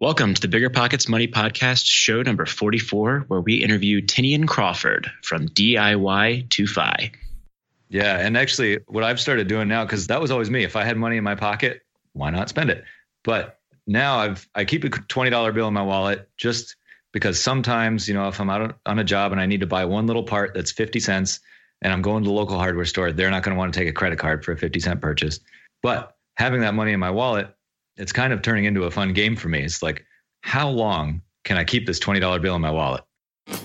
Welcome to the Bigger Pockets Money Podcast, show number 44, where we interview Tinian Crawford from DIY to Fi. Yeah, and actually, what I've started doing now, because that was always me. If I had money in my pocket, why not spend it? But now I've I keep a twenty dollar bill in my wallet just because sometimes you know if I'm out on a job and I need to buy one little part that's fifty cents, and I'm going to the local hardware store, they're not going to want to take a credit card for a fifty cent purchase. But having that money in my wallet, it's kind of turning into a fun game for me. It's like, how long can I keep this twenty dollar bill in my wallet?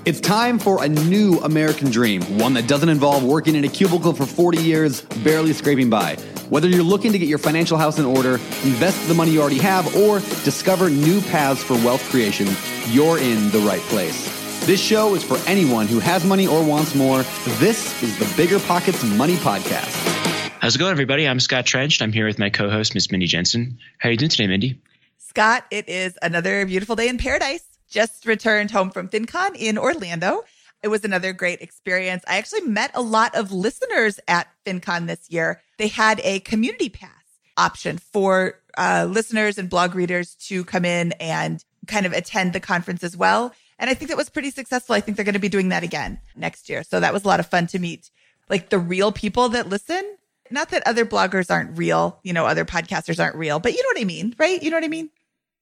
It's time for a new American dream, one that doesn't involve working in a cubicle for 40 years, barely scraping by. Whether you're looking to get your financial house in order, invest the money you already have, or discover new paths for wealth creation, you're in the right place. This show is for anyone who has money or wants more. This is the Bigger Pockets Money Podcast. How's it going, everybody? I'm Scott Trench. I'm here with my co-host, Miss Mindy Jensen. How are you doing today, Mindy? Scott, it is another beautiful day in paradise just returned home from FinCon in Orlando. It was another great experience. I actually met a lot of listeners at FinCon this year. They had a community pass option for uh, listeners and blog readers to come in and kind of attend the conference as well. And I think that was pretty successful. I think they're going to be doing that again next year. So that was a lot of fun to meet like the real people that listen. Not that other bloggers aren't real, you know, other podcasters aren't real, but you know what I mean, right? You know what I mean?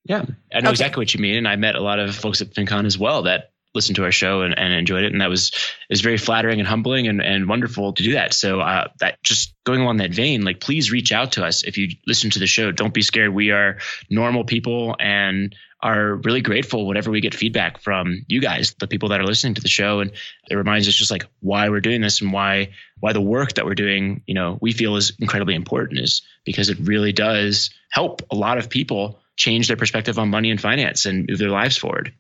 Yeah, I know okay. exactly what you mean, and I met a lot of folks at FinCon as well that listened to our show and, and enjoyed it, and that was is very flattering and humbling and, and wonderful to do that. So uh, that just going along that vein, like please reach out to us if you listen to the show. Don't be scared. We are normal people and are really grateful whenever we get feedback from you guys, the people that are listening to the show, and it reminds us just like why we're doing this and why why the work that we're doing, you know, we feel is incredibly important is because it really does help a lot of people change their perspective on money and finance and move their lives forward.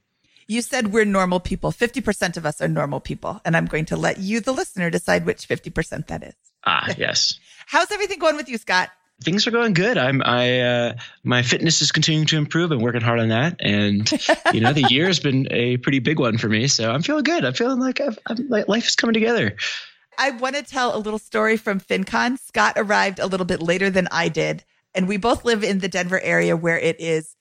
You said we're normal people. 50% of us are normal people. And I'm going to let you, the listener, decide which 50% that is. Ah, yes. How's everything going with you, Scott? Things are going good. I'm I uh, my fitness is continuing to improve. I'm working hard on that, and you know the year has been a pretty big one for me. So I'm feeling good. I'm feeling like I've, I'm, like life is coming together. I want to tell a little story from FinCon. Scott arrived a little bit later than I did, and we both live in the Denver area where it is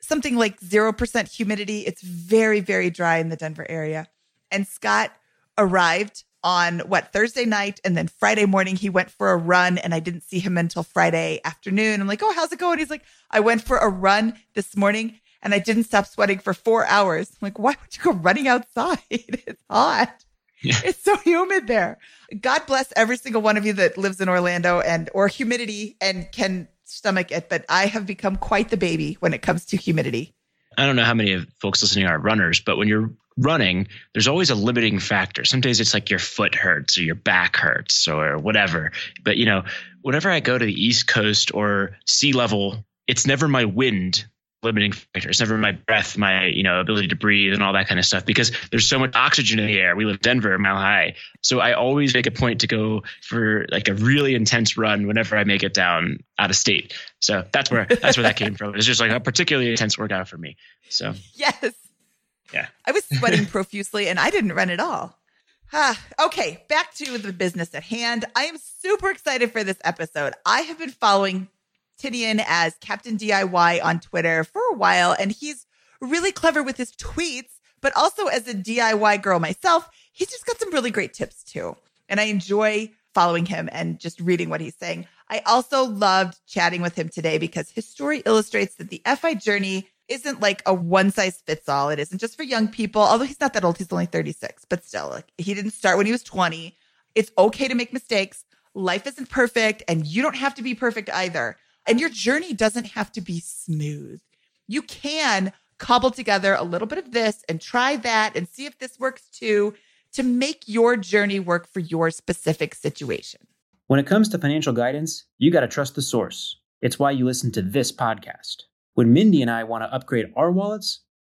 something like 0% humidity. It's very, very dry in the Denver area. And Scott arrived on what Thursday night and then Friday morning he went for a run and I didn't see him until Friday afternoon. I'm like, "Oh, how's it going?" He's like, "I went for a run this morning and I didn't stop sweating for 4 hours." I'm like, "Why would you go running outside? it's hot." Yeah. It's so humid there. God bless every single one of you that lives in Orlando and or humidity and can stomach it, but I have become quite the baby when it comes to humidity. I don't know how many of folks listening are runners, but when you're running, there's always a limiting factor. Some days it's like your foot hurts or your back hurts or whatever. But you know, whenever I go to the East Coast or sea level, it's never my wind limiting factor. It's never my breath, my you know ability to breathe, and all that kind of stuff. Because there's so much oxygen in the air. We live in Denver, mile high, so I always make a point to go for like a really intense run whenever I make it down out of state. So that's where that's where that came from. It's just like a particularly intense workout for me. So yes, yeah, I was sweating profusely, and I didn't run at all. Ah, okay, back to the business at hand. I am super excited for this episode. I have been following Tinian as Captain DIY on Twitter for a while, and he's really clever with his tweets, but also as a DIY girl myself, he's just got some really great tips too. And I enjoy following him and just reading what he's saying. I also loved chatting with him today because his story illustrates that the FI journey isn't like a one size fits all. It isn't just for young people, although he's not that old. He's only 36, but still, like he didn't start when he was 20. It's okay to make mistakes. Life isn't perfect, and you don't have to be perfect either. And your journey doesn't have to be smooth. You can cobble together a little bit of this and try that and see if this works too to make your journey work for your specific situation. When it comes to financial guidance, you got to trust the source. It's why you listen to this podcast. When Mindy and I want to upgrade our wallets,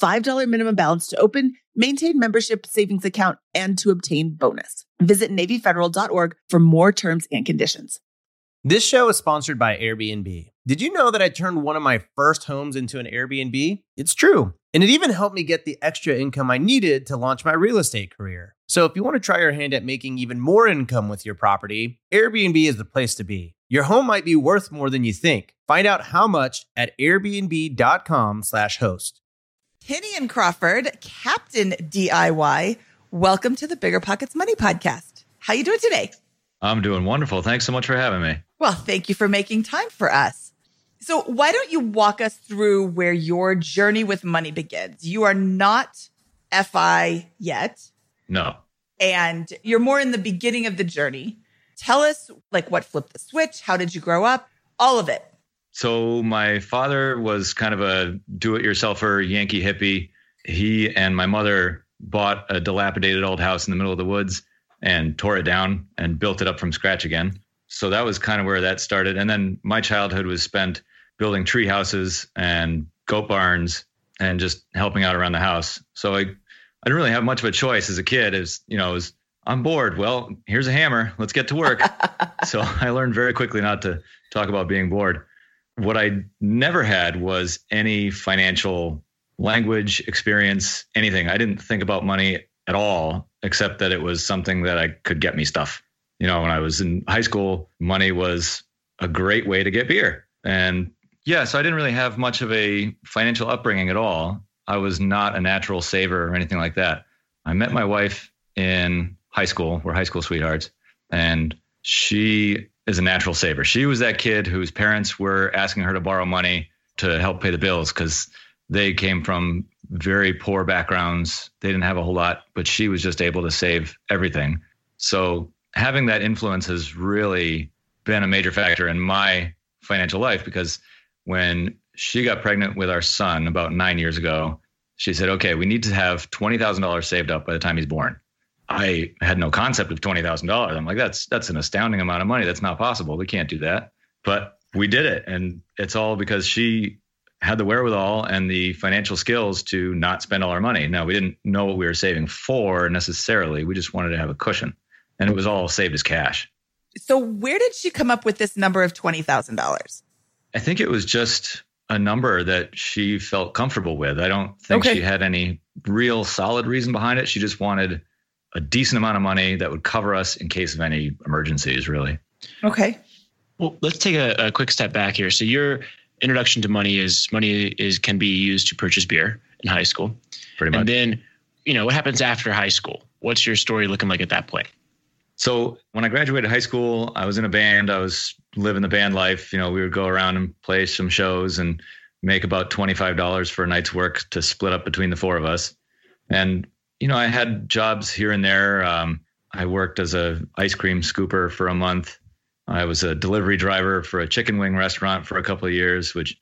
$5 minimum balance to open, maintain membership savings account, and to obtain bonus. Visit NavyFederal.org for more terms and conditions. This show is sponsored by Airbnb. Did you know that I turned one of my first homes into an Airbnb? It's true. And it even helped me get the extra income I needed to launch my real estate career. So if you want to try your hand at making even more income with your property, Airbnb is the place to be. Your home might be worth more than you think. Find out how much at airbnb.com/host. Tinian Crawford, Captain DIY. Welcome to the Bigger Pockets Money Podcast. How you doing today? I'm doing wonderful. Thanks so much for having me. Well, thank you for making time for us. So, why don't you walk us through where your journey with money begins? You are not FI yet, No. and you're more in the beginning of the journey. Tell us, like, what flipped the switch? How did you grow up? All of it. So my father was kind of a do-it-yourselfer Yankee hippie. He and my mother bought a dilapidated old house in the middle of the woods and tore it down and built it up from scratch again. So that was kind of where that started. And then my childhood was spent building tree houses and goat barns and just helping out around the house. So I, I didn't really have much of a choice as a kid. As you know, as I'm bored. Well, here's a hammer. Let's get to work. so I learned very quickly not to talk about being bored. What I never had was any financial language experience, anything. I didn't think about money at all, except that it was something that I could get me stuff. You know, when I was in high school, money was a great way to get beer. And yeah, so I didn't really have much of a financial upbringing at all. I was not a natural saver or anything like that. I met my wife in high school. We're high school sweethearts. And she is a natural saver. She was that kid whose parents were asking her to borrow money to help pay the bills because they came from very poor backgrounds. They didn't have a whole lot, but she was just able to save everything. So having that influence has really been a major factor in my financial life because when she got pregnant with our son about nine years ago, she said, okay, we need to have $20,000 saved up by the time he's born. I had no concept of twenty thousand dollars. I'm like, that's that's an astounding amount of money. That's not possible. We can't do that. But we did it, and it's all because she had the wherewithal and the financial skills to not spend all our money. Now we didn't know what we were saving for necessarily. We just wanted to have a cushion, and it was all saved as cash. So, where did she come up with this number of $20,000? I think it was just a number that she felt comfortable with. I don't think Okay. she had any real solid reason behind it. She just wanted a decent amount of money that would cover us in case of any emergencies, really. Okay. Well, let's take a, a quick step back here. So your introduction to money is money is can be used to purchase beer in high school. Pretty much. And then, you know, what happens after high school? What's your story looking like at that point? So when I graduated high school, I was in a band. I was living the band life. You know, we would go around and play some shows and make about $25 for a night's work to split up between the four of us. And, you know, I had jobs here and there. Um, I worked as a ice cream scooper for a month. I was a delivery driver for a chicken wing restaurant for a couple of years, which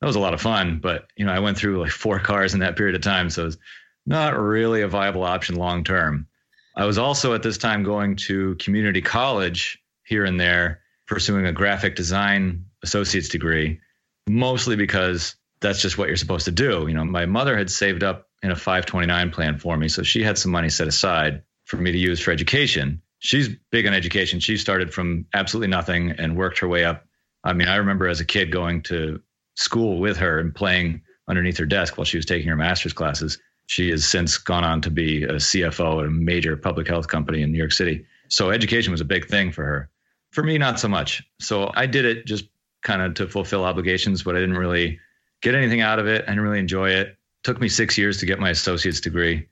that was a lot of fun. But, you know, I went through like four cars in that period of time. So it's not really a viable option long term. I was also at this time going to community college here and there, pursuing a graphic design associate's degree, mostly because that's just what you're supposed to do. You know, my mother had saved up in a 529 plan for me. So she had some money set aside for me to use for education. She's big on education. She started from absolutely nothing and worked her way up. I mean, I remember as a kid going to school with her and playing underneath her desk while she was taking her master's classes. She has since gone on to be a CFO at a major public health company in New York City. So education was a big thing for her. For me, not so much. So I did it just kind of to fulfill obligations, but I didn't really get anything out of it. I didn't really enjoy it. Took me six years to get my associate's degree.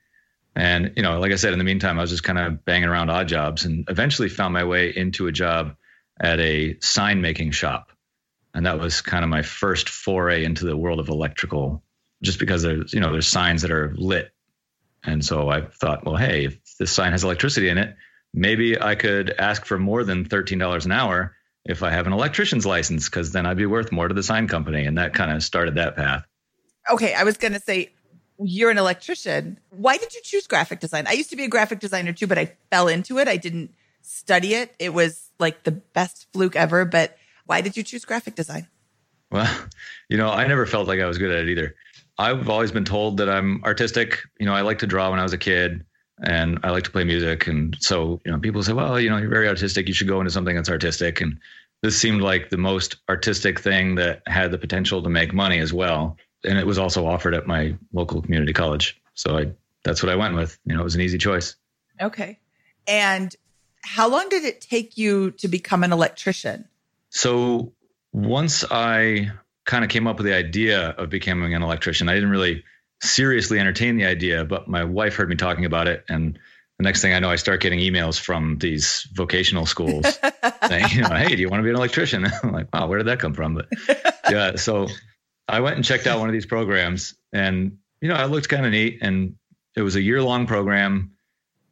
And, you know, like I said, in the meantime, I was just kind of banging around odd jobs and eventually found my way into a job at a sign making shop. And that was kind of my first foray into the world of electrical just because there's you know there's signs that are lit and so i thought well hey if this sign has electricity in it maybe i could ask for more than $13 an hour if i have an electrician's license because then i'd be worth more to the sign company and that kind of started that path okay i was going to say you're an electrician why did you choose graphic design i used to be a graphic designer too but i fell into it i didn't study it it was like the best fluke ever but why did you choose graphic design well you know i never felt like i was good at it either I've always been told that I'm artistic. You know, I like to draw when I was a kid and I like to play music. And so, you know, people say, well, you know, you're very artistic. You should go into something that's artistic. And this seemed like the most artistic thing that had the potential to make money as well. And it was also offered at my local community college. So I, that's what I went with. You know, it was an easy choice. Okay. And how long did it take you to become an electrician? So once I kind of came up with the idea of becoming an electrician. I didn't really seriously entertain the idea, but my wife heard me talking about it. And the next thing I know, I start getting emails from these vocational schools saying, you know, hey, do you want to be an electrician? I'm like, wow, where did that come from? But yeah, so I went and checked out one of these programs and, you know, it looked kind of neat. And it was a year long program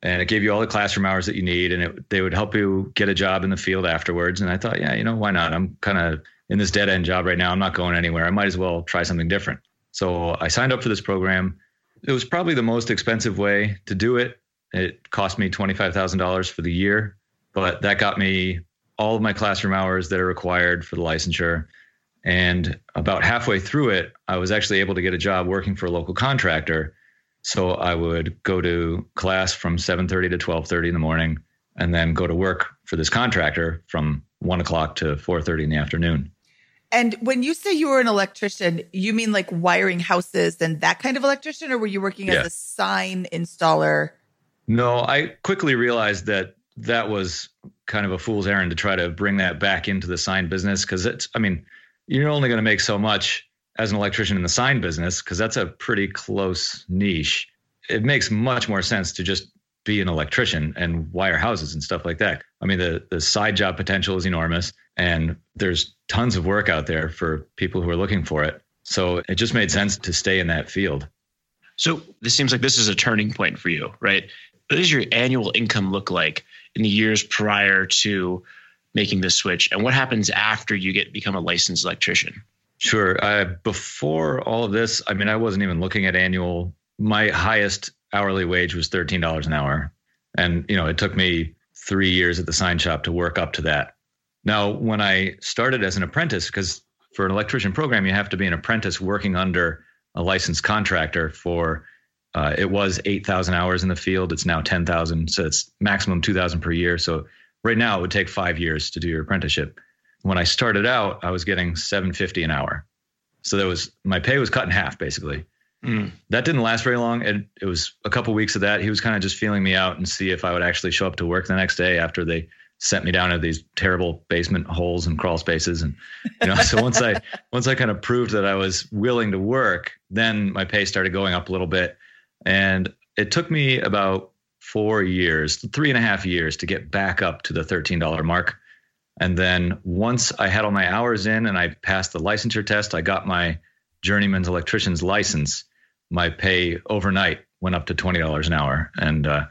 and it gave you all the classroom hours that you need and it, they would help you get a job in the field afterwards. And I thought, yeah, you know, why not? I'm kind of in this dead end job right now. I'm not going anywhere. I might as well try something different. So I signed up for this program. It was probably the most expensive way to do it. It cost me $25,000 for the year, but that got me all of my classroom hours that are required for the licensure. And about halfway through it, I was actually able to get a job working for a local contractor. So I would go to class from 7:30 to 12:30 in the morning, and then go to work for this contractor from one o'clock to 4:30 in the afternoon. And when you say you were an electrician, you mean like wiring houses and that kind of electrician, or were you working yeah. as a sign installer? No, I quickly realized that that was kind of a fool's errand to try to bring that back into the sign business because it's, I mean, you're only going to make so much as an electrician in the sign business because that's a pretty close niche. It makes much more sense to just be an electrician and wire houses and stuff like that. I mean, the the side job potential is enormous, and there's tons of work out there for people who are looking for it. So it just made sense to stay in that field. So this seems like this is a turning point for you, right? What does your annual income look like in the years prior to making this switch, and what happens after you get become a licensed electrician? Sure. Uh, before all of this, I mean, I wasn't even looking at annual. My highest hourly wage was thirteen dollars an hour, and you know, it took me three years at the sign shop to work up to that. Now, when I started as an apprentice, because for an electrician program, you have to be an apprentice working under a licensed contractor for uh, it was 8,000 hours in the field. It's now 10,000. So it's maximum 2,000 per year. So right now it would take five years to do your apprenticeship. When I started out, I was getting 750 an hour. So that was my pay was cut in half basically. Mm. That didn't last very long. And it was a couple weeks of that. He was kind of just feeling me out and see if I would actually show up to work the next day after they sent me down to these terrible basement holes and crawl spaces and you know so once i once i kind of proved that i was willing to work then my pay started going up a little bit and it took me about four years three and a half years to get back up to the $13 mark. And then once i had all my hours in and i passed the licensure test i got my journeyman's electrician's license. My pay overnight went up to $20 an hour. And uh,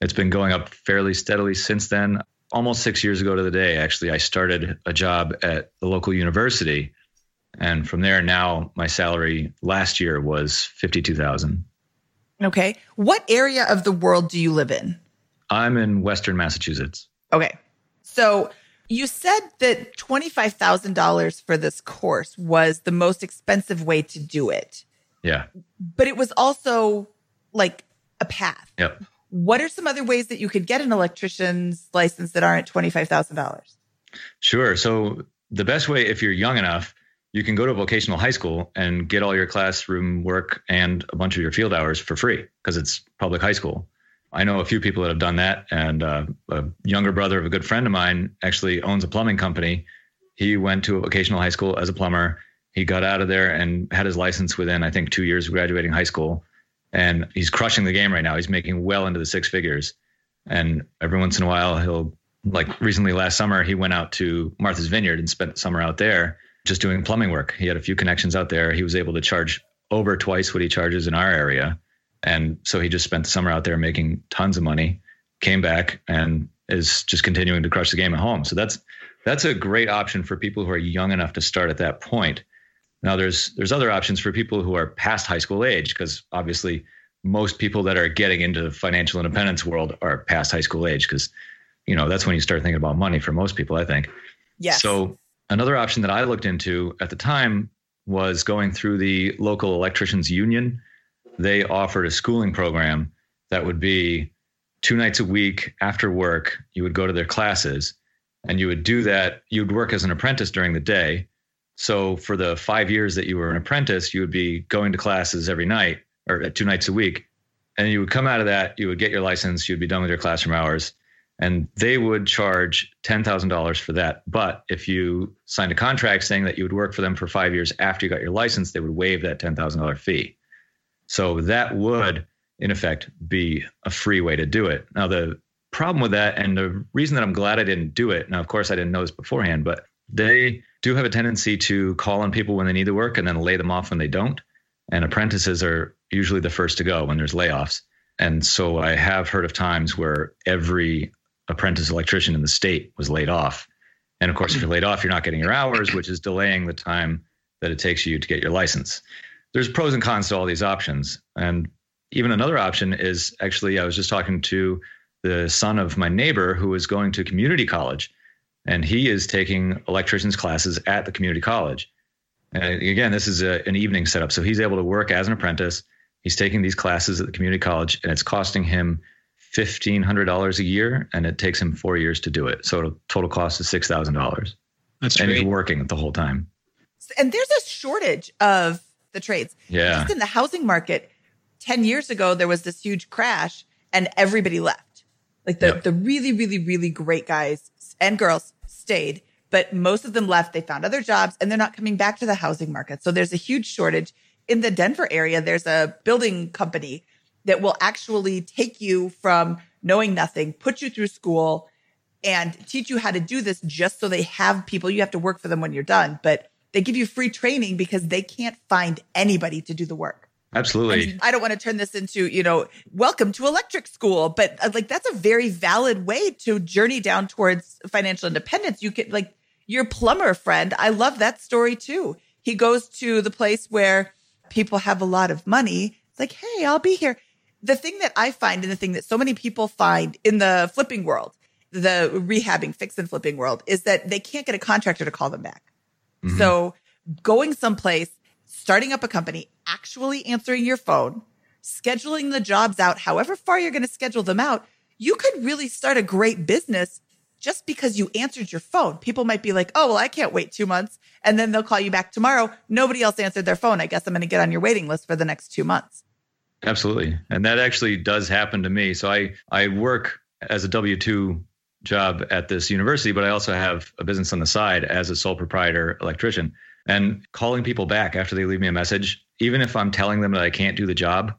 it's been going up fairly steadily since then. Almost six years ago to the day, actually, I started a job at the local university. And from there, now my salary last year was 52000 Okay. What area of the world do you live in? I'm in Western Massachusetts. Okay. So you said that $25,000 for this course was the most expensive way to do it. Yeah. But it was also like a path. Yep. What are some other ways that you could get an electrician's license that aren't $25,000? Sure. So the best way, if you're young enough, you can go to vocational high school and get all your classroom work and a bunch of your field hours for free because it's public high school. I know a few people that have done that, and uh, a younger brother of a good friend of mine actually owns a plumbing company. He went to a vocational high school as a plumber. He got out of there and had his license within, I think, two years of graduating high school. And he's crushing the game right now. He's making well into the six figures. And every once in a while, he'll, like recently last summer, he went out to Martha's Vineyard and spent the summer out there just doing plumbing work. He had a few connections out there. He was able to charge over twice what he charges in our area. And so he just spent the summer out there making tons of money, came back and is just continuing to crush the game at home. So that's that's a great option for people who are young enough to start at that point. Now there's there's other options for people who are past high school age because obviously most people that are getting into the financial independence world are past high school age because you know that's when you start thinking about money for most people I think. Yes. So another option that I looked into at the time was going through the local electricians union. They offered a schooling program that would be two nights a week after work. You would go to their classes and you would do that. You would work as an apprentice during the day. So for the five years that you were an apprentice, you would be going to classes every night or two nights a week. And you would come out of that, you would get your license, you'd be done with your classroom hours and they would charge $10,000 for that. But if you signed a contract saying that you would work for them for five years after you got your license, they would waive that $10,000 fee. So that would, in effect, be a free way to do it. Now, the problem with that, and the reason that I'm glad I didn't do it, now, of course, I didn't know this beforehand, but they do have a tendency to call on people when they need the work and then lay them off when they don't. And apprentices are usually the first to go when there's layoffs. And so I have heard of times where every apprentice electrician in the state was laid off. And of course, if you're laid off, you're not getting your hours, which is delaying the time that it takes you to get your license. There's pros and cons to all these options. And even another option is actually, I was just talking to the son of my neighbor who is going to community college, and he is taking electrician's classes at the community college. And again, this is a, an evening setup. So he's able to work as an apprentice. He's taking these classes at the community college, and it's costing him fifteen hundred dollars a year, and it takes him four years to do it. So the total cost is six thousand dollars. That's and great. he's working the whole time. And there's a shortage of the trades. Yeah, Just in the housing market, 10 years ago, there was this huge crash and everybody left. Like the, Yep. the really, really, really great guys and girls stayed, but most of them left. They found other jobs and they're not coming back to the housing market. So there's a huge shortage. In the Denver area, there's a building company that will actually take you from knowing nothing, put you through school, and teach you how to do this just so they have people. You have to work for them when you're done, but they give you free training because they can't find anybody to do the work. absolutely. And I don't want to turn this into, you know, welcome to electric school, but uh, like that's a very valid way to journey down towards financial independence. You could like your plumber friend. I love that story too. He goes to the place where people have a lot of money. It's like, hey, I'll be here. The thing that I find and the thing that so many people find in the flipping world, the rehabbing, fix and flipping world, is that they can't get a contractor to call them back. Mhm. So going someplace, starting up a company, actually answering your phone, scheduling the jobs out, however far you're going to schedule them out, you could really start a great business just because you answered your phone. People might be like, oh, well, I can't wait two months. And then they'll call you back tomorrow. Nobody else answered their phone. I guess I'm going to get on your waiting list for the next two months. Absolutely. And that actually does happen to me. So I, I work as a W 2 job at this university, but I also have a business on the side as a sole proprietor electrician. And calling people back after they leave me a message, even if I'm telling them that I can't do the job,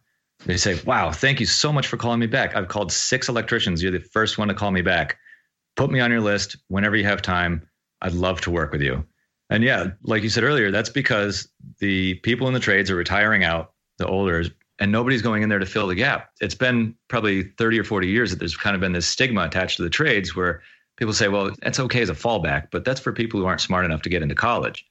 they say, Wow, thank you so much for calling me back. I've called six electricians. You're the first one to call me back. Put me on your list whenever you have time. I'd love to work with you. And yeah, like you said earlier, that's because the people in the trades are retiring out, the older, and nobody's going in there to fill the gap. It's been probably 30 or 40 years that there's kind of been this stigma attached to the trades where people say, well, it's okay as a fallback, but that's for people who aren't smart enough to get into college.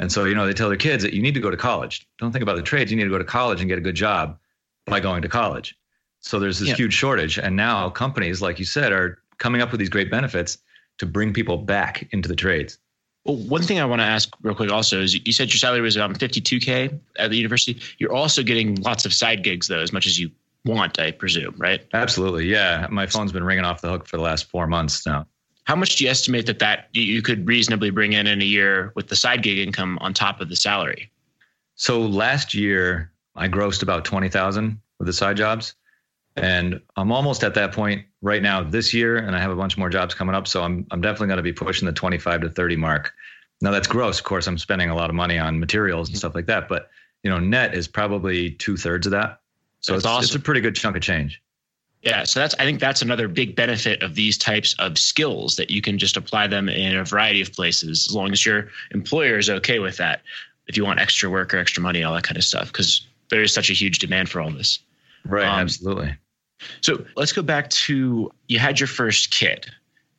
And so, you know, they tell their kids that you need to go to college. Don't think about the trades. You need to go to college and get a good job by going to college. So there's this Yeah. huge shortage. And now companies, like you said, are coming up with these great benefits to bring people back into the trades. Well, one thing I want to ask real quick also is you said your salary was around 52K at the university. You're also getting lots of side gigs, though, as much as you want, I presume, right? Absolutely. Yeah. My phone's been ringing off the hook for the last four months now. How much do you estimate that that you could reasonably bring in in a year with the side gig income on top of the salary? So last year I grossed about 20,000 with the side jobs. And I'm almost at that point right now this year, and I have a bunch more jobs coming up. So I'm I'm definitely going to be pushing the 25 to 30 mark. Now that's gross. Of course, I'm spending a lot of money on materials and stuff like that. But you know, net is probably two thirds of that. So That's it's, awesome. it's a pretty good chunk of change. Yeah, so that's I think that's another big benefit of these types of skills that you can just apply them in a variety of places as long as your employer is okay with that. If you want extra work or extra money, all that kind of stuff, because there is such a huge demand for all this. Right. Um, absolutely. So let's go back to you had your first kid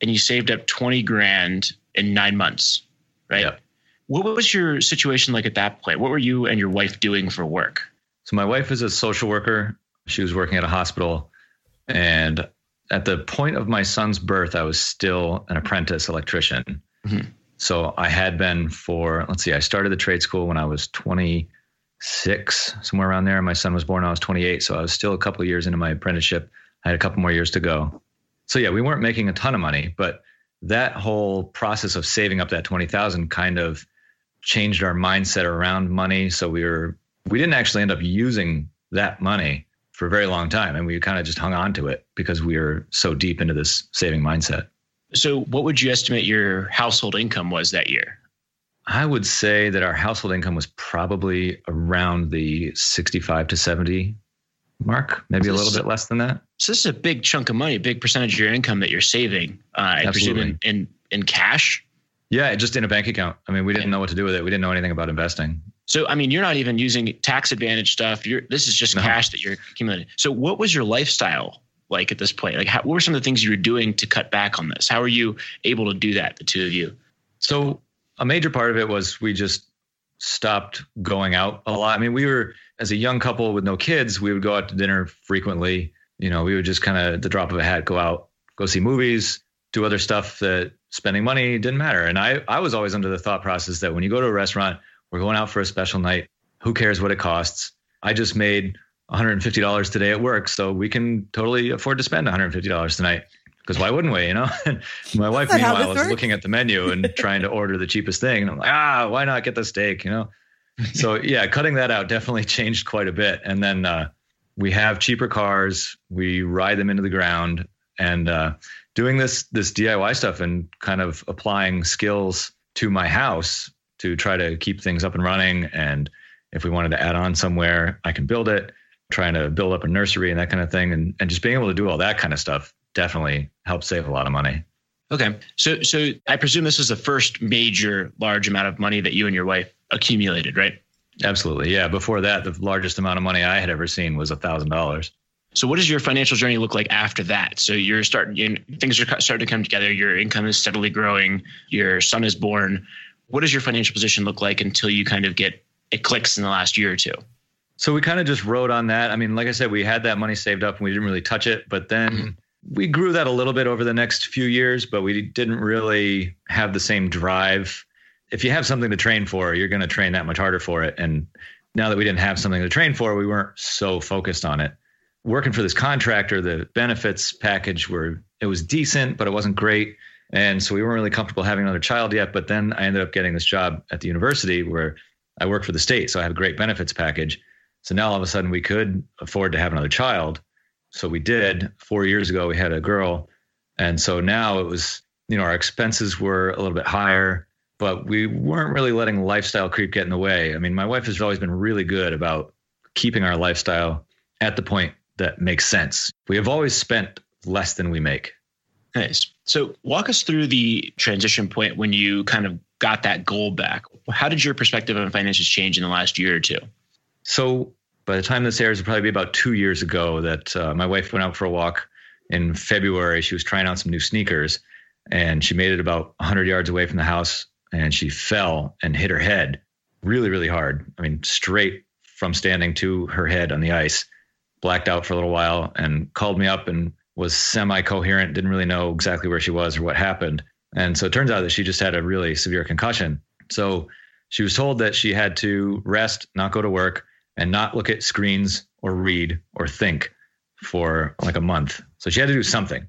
and you saved up 20 grand in nine months, right? Yep. What was your situation like at that point? What were you and your wife doing for work? So my wife is a social worker. She was working at a hospital. And at the point of my son's birth, I was still an apprentice electrician. Mhm. So I had been for, let's see, I started the trade school when I was 26, somewhere around there. My son was born I was 28. So I was still a couple years into my apprenticeship. I had a couple more years to go. So yeah, we weren't making a ton of money, but that whole process of saving up that 20,000 kind of changed our mindset around money. So we were we didn't actually end up using that money for a very long time and we kind of just hung on to it because we were so deep into this saving mindset So what would you estimate your household income was that year? I would say that our household income was probably around the 65 to 70 mark maybe a little bit less than that So this is a big chunk of money, a big percentage of your income that you're saving. Uh, I presume in, in in cash. yeah just in a bank account i mean we didn't know what to do with it we didn't know anything about investing So I mean, you're not even using tax advantage stuff. You're this is just No. cash that you're accumulating. So what was your lifestyle like at this point? Like, how, what were some of the things you were doing to cut back on this? How were you able to do that, the two of you? So a major part of it was we just stopped going out a lot. I mean, we were as a young couple with no kids, we would go out to dinner frequently. You know, we would just kind of the drop of a hat go out, go see movies, do other stuff that spending money didn't matter. And I I was always under the thought process that when you go to a restaurant, we're going out for a special night. Who cares what it costs? I just made $150 today at work, so we can totally afford to spend $150 tonight. Because why wouldn't we? You know, and my wife meanwhile was works? looking at the menu and trying to order the cheapest thing, and I'm like, ah, why not get the steak? You know, so yeah, cutting that out definitely changed quite a bit. And then uh, we have cheaper cars, we ride them into the ground, and uh, doing this this DIY stuff and kind of applying skills to my house to try to keep things up and running. And if we wanted to add on somewhere, I can build it. Trying to build up a nursery and that kind of thing, and and just being able to do all that kind of stuff definitely helps save a lot of money. Okay, so so I presume this was the first major large amount of money that you and your wife accumulated, right? Absolutely, yeah. Before that, the largest amount of money I had ever seen was a thousand dollars. So what does your financial journey look like after that? So you're starting, you things are starting to come together. Your income is steadily growing. Your son is born. What does your financial position look like until you kind of get it clicks in the last year or two? So we kind of just rode on that. I mean, like I said, we had that money saved up and we didn't really touch it. But then Mhm. We grew that a little bit over the next few years, but we didn't really have the same drive. If you have something to train for, you're going to train that much harder for it. And now that we didn't have something to train for, we weren't so focused on it. Working for this contractor, the benefits package were it was decent, but it wasn't great. And so we weren't really comfortable having another child yet. But then I ended up getting this job at the university where I work for the state. So I had a great benefits package. So now all of a sudden we could afford to have another child. So we did. Four years ago, we had a girl. And so now it was, you know, our expenses were a little bit higher, but we weren't really letting lifestyle creep get in the way. I mean, my wife has always been really good about keeping our lifestyle at the point that makes sense. We have always spent less than we make. Nice. So walk us through the transition point when you kind of got that goal back. How did your perspective on finances change in the last year or two? So by the time this airs, it'll probably be about two years ago that uh, my wife went out for a walk in February. She was trying on some new sneakers and she made it about 100 yards away from the house and she fell and hit her head really, really hard. I mean, straight from standing to her head on the ice, blacked out for a little while and called me up and was semi coherent, didn't really know exactly where she was or what happened. And so it turns out that she just had a really severe concussion. So she was told that she had to rest, not go to work, and not look at screens or read or think for like a month. So she had to do something.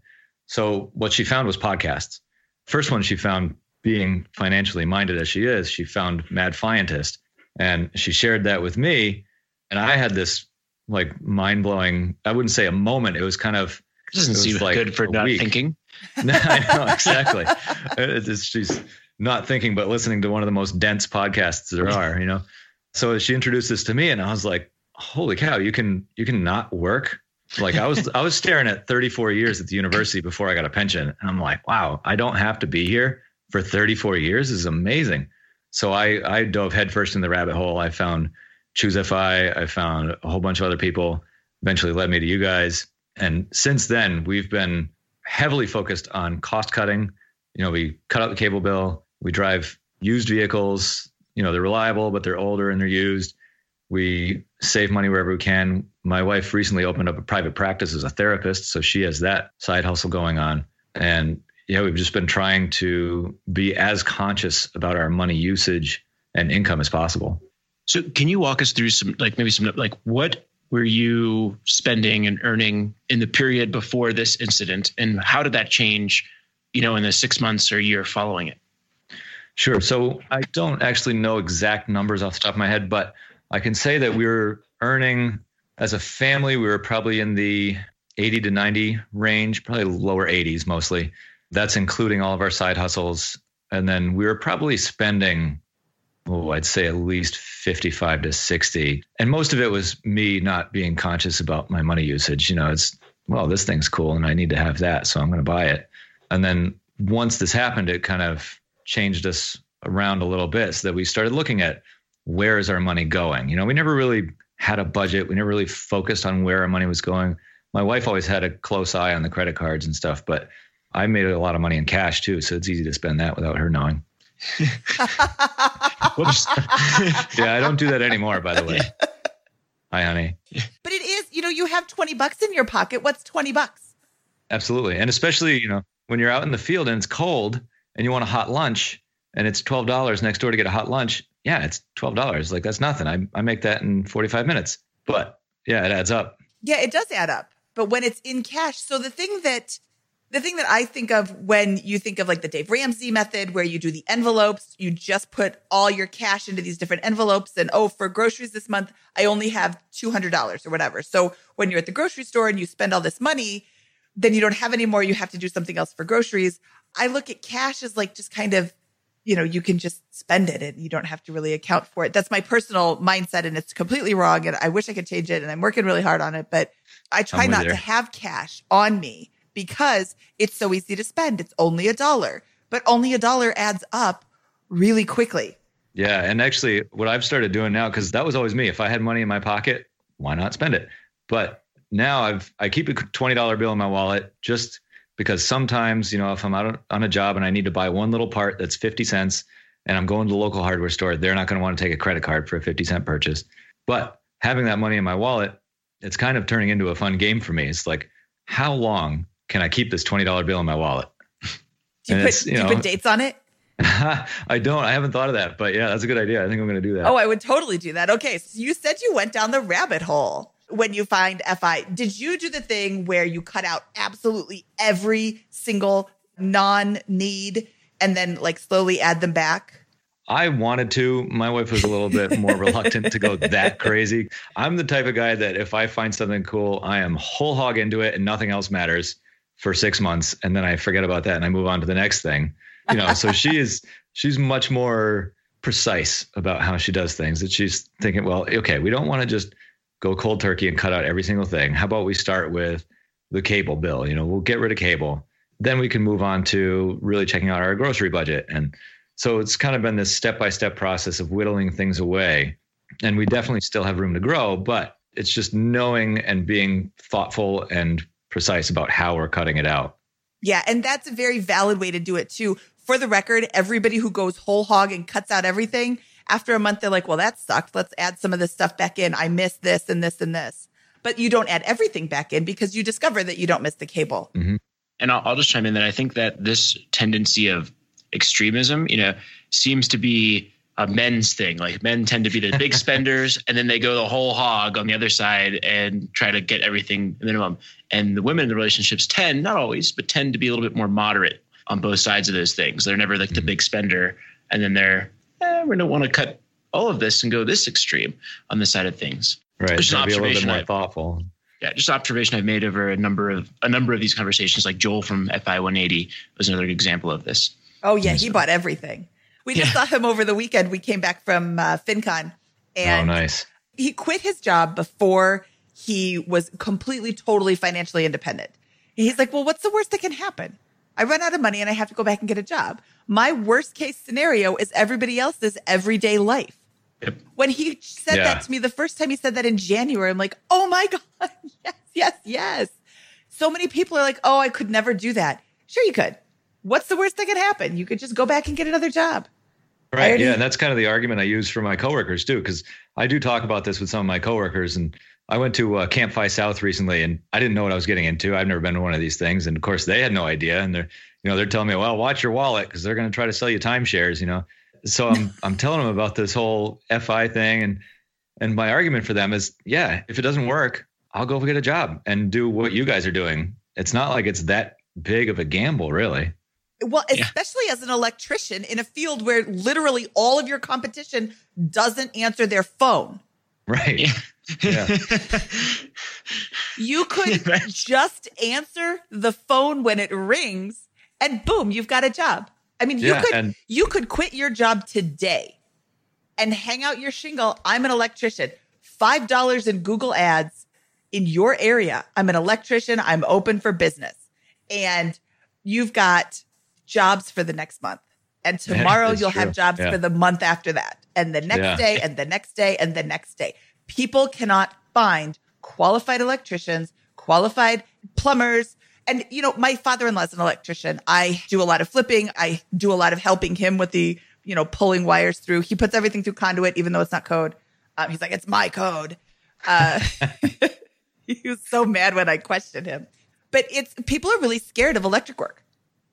So what she found was podcasts. First one she found being financially minded as she is, she found Mad Fientist and she shared that with me. And I had this like mind blowing, I wouldn't say a moment. It was kind of It doesn't it seem like good for not week. thinking. No, I know exactly. It's just- she's not thinking, but listening to one of the most dense podcasts there are. You know, so she introduced this to me, and I was like, "Holy cow! You can you can not work." Like I was I was staring at 34 years at the university before I got a pension, and I'm like, "Wow! I don't have to be here for 34 years. This is amazing." So I I dove headfirst in the rabbit hole. I found ChooseFI. I found a whole bunch of other people. Eventually led me to you guys. And since then, we've been heavily focused on cost cutting. You know, we cut out the cable bill. We drive used vehicles. You know, they're reliable, but they're older and they're used. We save money wherever we can. My wife recently opened up a private practice as a therapist, so she has that side hustle going on. And yeah, we've just been trying to be as conscious about our money usage and income as possible. So can you walk us through some like maybe some like what were you spending and earning in the period before this incident and how did that change, you know, in the 6 months or year following it? Sure. So I don't actually know exact numbers off the top of my head, but I can say that we were earning as a family, we were probably in the 80 to 90 range, probably lower 80s mostly. That's including all of our side hustles. And then we were probably spending, oh, I'd say at least 55 to 60. And most of it was me not being conscious about my money usage. You know, it's, well, this thing's cool and I need to have that. So I'm going to buy it. And then once this happened, it kind of changed us around a little bit so that we started looking at where is our money going? You know, we never really had a budget. We never really focused on where our money was going. My wife always had a close eye on the credit cards and stuff, but I made a lot of money in cash too, so it's easy to spend that without her knowing. Whoops. Yeah, I don't do that anymore, by the way. Hi, honey. But it is, you know, you have 20 bucks in your pocket. What's 20 bucks? Absolutely. And especially, you know, when you're out in the field and it's cold and you want a hot lunch and it's $12 next door to get a hot lunch, yeah, it's $12. Like that's nothing. I, I make that in 45 minutes. But yeah, it adds up. Yeah, it does add up. But when it's in cash, so the thing that the thing that I think of when you think of like the Dave Ramsey method where you do the envelopes, you just put all your cash into these different envelopes and oh, for groceries this month, I only have $200 or whatever. So when you're at the grocery store and you spend all this money, then you don't have any more, you have to do something else for groceries. I look at cash as like just kind of you know, you can just spend it and you don't have to really account for it. That's my personal mindset and it's completely wrong. And I wish I could change it and I'm working really hard on it, but I try not to have cash on me because it's so easy to spend. It's only a dollar, but only a dollar adds up really quickly. Yeah. And actually, what I've started doing now, because that was always me. If I had money in my pocket, why not spend it? But now I've I keep a twenty dollar bill in my wallet just because sometimes you know if I'm out on a job and I need to buy one little part that's fifty cents, and I'm going to the local hardware store, they're not going to want to take a credit card for a fifty cent purchase. But having that money in my wallet, it's kind of turning into a fun game for me. It's like, how long can I keep this twenty dollar bill in my wallet? Do you, put, it's, do you you put dates on it? I don't. I haven't thought of that, but yeah, that's a good idea. I think I'm going to do that. Oh, I would totally do that. Okay. So you said you went down the rabbit hole when you find FI. Did you do the thing where you cut out absolutely every single non need and then like slowly add them back? I wanted to. My wife was a little bit more reluctant to go that crazy. I'm the type of guy that if I find something cool, I am whole hog into it and nothing else matters for six months. And then I forget about that and I move on to the next thing. You know, so she is, she's much more precise about how she does things that she's thinking, well, okay, we don't want to just go cold turkey and cut out every single thing. How about we start with the cable bill? You know, we'll get rid of cable. Then we can move on to really checking out our grocery budget. And so it's kind of been this step by step process of whittling things away. And we definitely still have room to grow, but it's just knowing and being thoughtful and precise about how we're cutting it out. Yeah. And that's a very valid way to do it too. For the record, everybody who goes whole hog and cuts out everything, after a month, they're like, well, that sucked. Let's add some of this stuff back in. I missed this and this and this. But you don't add everything back in because you discover that you don't miss the cable. Mm-hmm. and I'll, I'll just chime in that I think that this tendency of extremism, you know, seems to be a men's thing. Like men tend to be the big spenders, and then they go the whole hog on the other side and try to get everything minimum. And the women in the relationships tend, not always, but tend to be a little bit more moderate on both sides of those things. They're never like the mm-hmm. big spender, and then they're eh, we're gonna want to cut all of this and go this extreme on the side of things. Right. Just an Be a little bit observation more I- thoughtful. Yeah, just observation I've made over a number of a number of these conversations. Like Joel from FI 180 was another example of this. Oh yeah, he bought everything. We just Yeah. saw him over the weekend. We came back from uh, FinCon, Oh, nice. he quit his job before he was completely, totally financially independent. He's like, "Well, what's the worst that can happen? I run out of money and I have to go back and get a job. My worst case scenario is everybody else's everyday life." Yep. When he said Yeah. that to me the first time he said that in January, I'm like, "Oh my god, yes, yes, yes." So many people are like, "Oh, I could never do that." Sure, you could. What's the worst that could happen? You could just go back and get another job. Right. already- yeah. And that's kind of the argument I use for my coworkers too, because I do talk about this with some of my coworkers. And I went to uh, Camp Fi South recently, and I didn't know what I was getting into. I've never been to one of these things, and of course they had no idea. And they're, you know, they're telling me, well, watch your wallet because they're going to try to sell you timeshares. You know, so I'm I'm telling them about this whole FI thing, and and my argument for them is, yeah, if it doesn't work, I'll go get a job and do what you guys are doing. It's not like it's that big of a gamble, really. Well, Yeah. especially as an electrician in a field where literally all of your competition doesn't answer their phone. Right. Yeah. Yeah. You could just answer the phone when it rings and boom, you've got a job. I mean, you could and- you could quit your job today and hang out your shingle. I'm an electrician. $5 in Google ads in your area. I'm an electrician. I'm open for business. And you've got jobs for the next month. And tomorrow you'll have jobs Yeah. for the month after that. And the next Yeah. day and the next day and the next day. People cannot find qualified electricians, qualified plumbers. And, you know, my father in law is an electrician. I do a lot of flipping. I do a lot of helping him with the, you know, pulling wires through. He puts everything through conduit, even though it's not code. Um, he's like, it's my code. Uh, he was so mad when I questioned him. But it's people are really scared of electric work.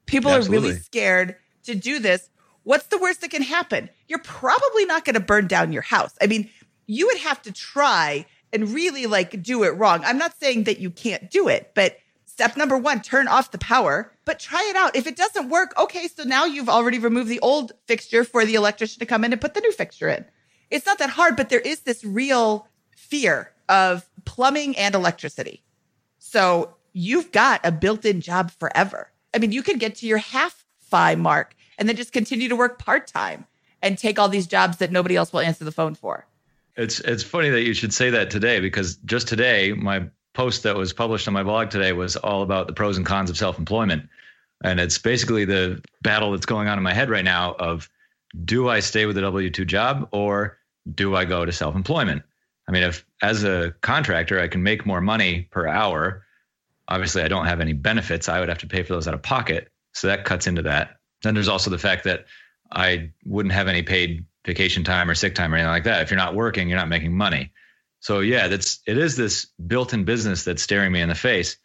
People are really scared to do this. What's the worst that can happen? You're probably not going to burn down your house. I mean, you would have to try and really like do it wrong. I'm not saying that you can't do it, but step number one, turn off the power, but try it out. If it doesn't work, okay, so now you've already removed the old fixture for the electrician to come in and put the new fixture in. It's not that hard, but there is this real fear of plumbing and electricity. So you've got a built in job forever. I mean, you could get to your half fi mark and then just continue to work part time and take all these jobs that nobody else will answer the phone for. It's it's funny that you should say that today because just today my post that was published on my blog today was all about the pros and cons of self-employment. And it's basically the battle that's going on in my head right now of do I stay with a W2 job or do I go to self-employment? I mean, if as a contractor I can make more money per hour, obviously I don't have any benefits. I would have to pay for those out of pocket. So that cuts into that. Then there's also the fact that I wouldn't have any paid vacation time or sick time or anything like that. If you're not working, you're not making money. So yeah, that's it is this built-in business that's staring me in the face,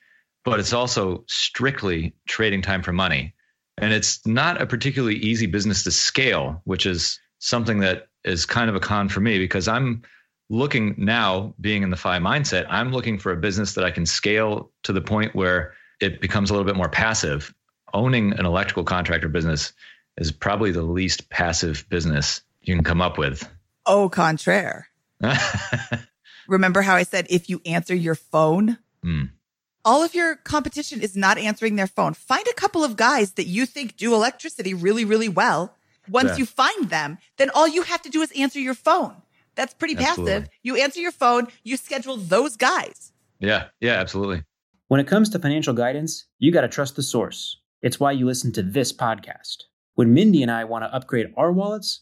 but it's also strictly trading time for money. And it's not a particularly easy business to scale, which is something that is kind of a con for me because I'm looking now being in the FI mindset, I'm looking for a business that I can scale to the point where it becomes a little bit more passive. Owning an electrical contractor business is probably the least passive business you can come up with. Au contraire. Remember how I said if you answer your phone, Hmm. all of your competition is not answering their phone. Find a couple of guys that you think do electricity really, really well. Once Yeah. you find them, then all you have to do is answer your phone. That's pretty Absolutely. passive. You answer your phone, you schedule those guys. yeah, yeah, absolutely. When it comes to financial guidance, you got to trust the source. It's why you listen to this podcast. When Mindy and I want to upgrade our wallets,